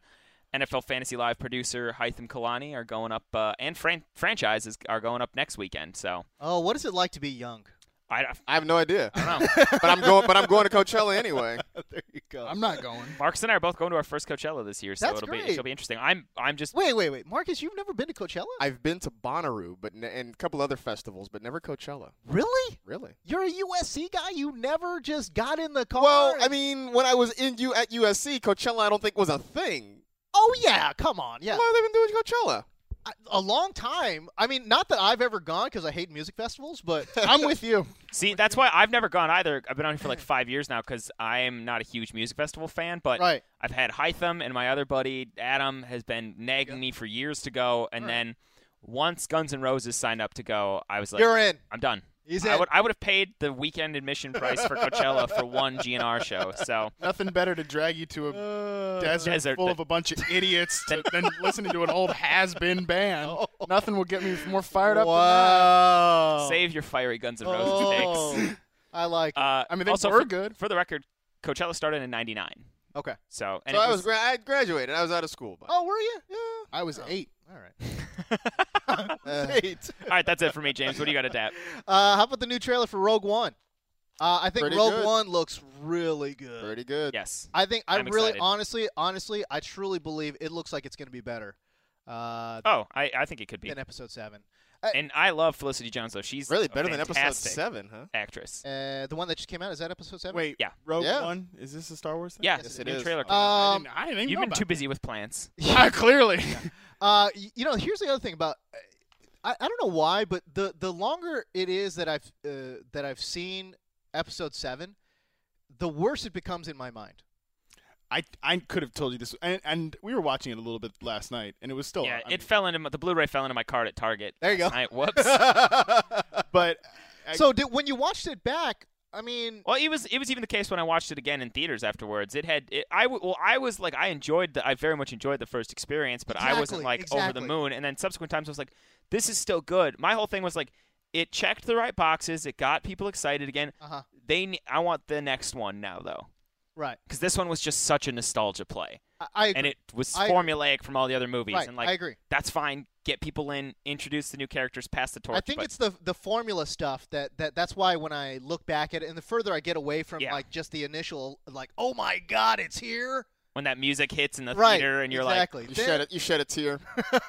NFL Fantasy Live producer Hytham Kalani are going up, uh, and fran- franchises are going up next weekend. So oh, what is it like to be young? I, I have no idea. I don't know. but I'm going. But I'm going to Coachella anyway. there you go. I'm not going. Marcas and I are both going to our first Coachella this year, so That's it'll be it'll be interesting. I'm I'm just Wait, wait, wait, Marcas, you've never been to Coachella? I've been to Bonnaroo, but ne- and a couple other festivals, but never Coachella. Really? Really? You're a USC guy. You never just got in the car. Well, and- I mean, when I was in U at USC, Coachella I don't think was a thing. Oh yeah, come on, yeah. How long have they been doing Coachella? I- a long time. I mean, not that I've ever gone because I hate music festivals, but I'm with you. See, that's why I've never gone either. I've been on here for like five years now because I am not a huge music festival fan. But Right. I've had Hytham and my other buddy Adam has been nagging me for years to go, and Right. then once Guns N' Roses signed up to go, I was like, You're in. I'm done. He's I in. would I would have paid the weekend admission price for Coachella for one GNR show. So Nothing better to drag you to a desert, Desert full that- of a bunch of idiots to, than listening to an old has-been band. Nothing will get me more fired up wow. save your fiery Guns N' Roses Oh, takes. I like. Uh, I mean, they also were for, good. For the record, Coachella started in '99. okay. So and so I was, was gra- I graduated. I was out of school. But Oh, were you? there. I was eight. All right. Eight. all right. That's it for me, James. What do you got to tap? Uh, how about the new trailer for Rogue One? Uh, I think Pretty Rogue good. One looks really good. Pretty good. Yes. I think I I'm really, excited. honestly, honestly, I truly believe it looks like it's going to be better uh, Oh, I, I think it could be. In Episode Seven. And I love Felicity Jones, though. She's Really a better than episode seven, huh? Actress. Uh, the one that just came out is that Episode Seven? Wait, Yeah. Rogue Yeah. One. Is this a Star Wars thing? Yeah, Yes, the it new is. trailer. Um, I didn't, I didn't even You've been too busy with plants. Yeah, clearly. Uh, you know, here's the other thing about I, I don't know why, but the the longer it is that I've uh, that I've seen episode seven, the worse it becomes in my mind. I I could have told you this, and, and we were watching it a little bit last night, and it was still. yeah, I it fell into my, the Blu-ray fell into my cart at Target. There you last go. Night. Whoops. but I, so did, when you watched it back, I mean, well, it was it was even the case when I watched it again in theaters afterwards. It had it, I w- well I was like I enjoyed the I very much enjoyed the first experience, but I wasn't Exactly, like over the moon. And then subsequent times I was like, this is still good. My whole thing was like, it checked the right boxes. It got people excited again. uh-huh, They I want the next one now though, right. because this one was just such a nostalgia play. I, I and it was I agree. formulaic from all the other movies. Right, and like I agree. that's fine. Get people in, introduce the new characters, pass the torch. I think but it's the the formula stuff that, that that's why when I look back at it, and the further I get away from Yeah. like just the initial like, oh my god, it's here. When that music hits in the right. theater and you're exactly. You shed it. You shed a tear.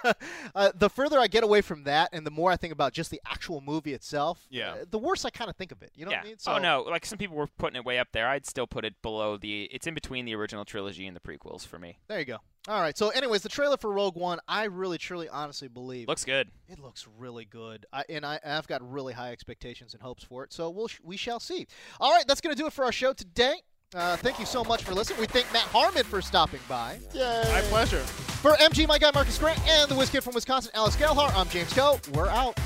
uh, the further I get away from that, and the more I think about just the actual movie itself, Yeah. uh, the worse I kind of think of it. You know yeah. what I mean? So, oh no, like some people were putting it way up there. I'd still put it below the. It's in between the original trilogy and the prequels for me. There you go. All right. So, anyways, the trailer for Rogue One, I really, truly, honestly believe Looks good. it looks really good, I, and I, I've got really high expectations and hopes for it. So we'll sh- we shall see. All right, that's going to do it for our show today. Uh, thank you so much for listening. We thank Matt Harmon for stopping by. My pleasure. For MG, my guy Marcas Grant, and the Whiz Kid from Wisconsin, Alex Gelhar, I'm James Koh. We're out.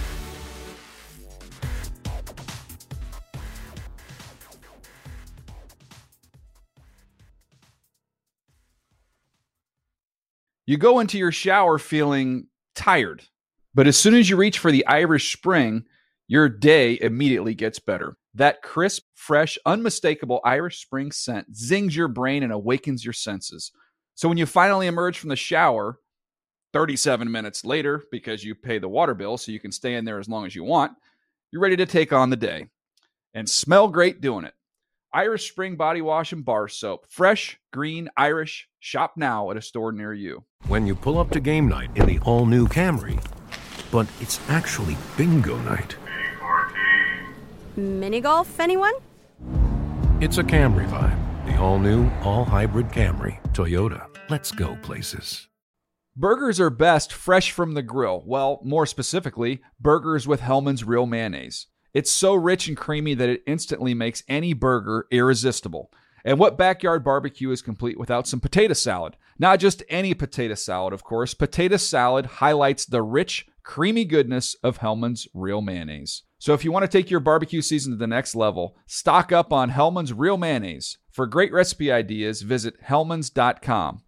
You go into your shower feeling tired, but as soon as you reach for the Irish Spring, your day immediately gets better. That crisp, fresh, unmistakable Irish Spring scent zings your brain and awakens your senses. So when you finally emerge from the shower, 37 minutes later, because you pay the water bill so you can stay in there as long as you want, you're ready to take on the day and smell great doing it. Irish Spring Body Wash and Bar Soap. Fresh, green, Irish. Shop now at a store near you. When you pull up to game night in the all new Camry, but it's actually bingo night. Mini golf, anyone? It's a Camry vibe. The all new, all hybrid Camry. Toyota. Let's go places. Burgers are best fresh from the grill. Well, more specifically, burgers with Hellmann's Real Mayonnaise. It's so rich and creamy that it instantly makes any burger irresistible. And what backyard barbecue is complete without some potato salad? Not just any potato salad, of course. Potato salad highlights the rich, creamy goodness of Hellmann's Real Mayonnaise. So if you want to take your barbecue season to the next level, stock up on Hellmann's Real Mayonnaise. For great recipe ideas, visit hellmanns.com.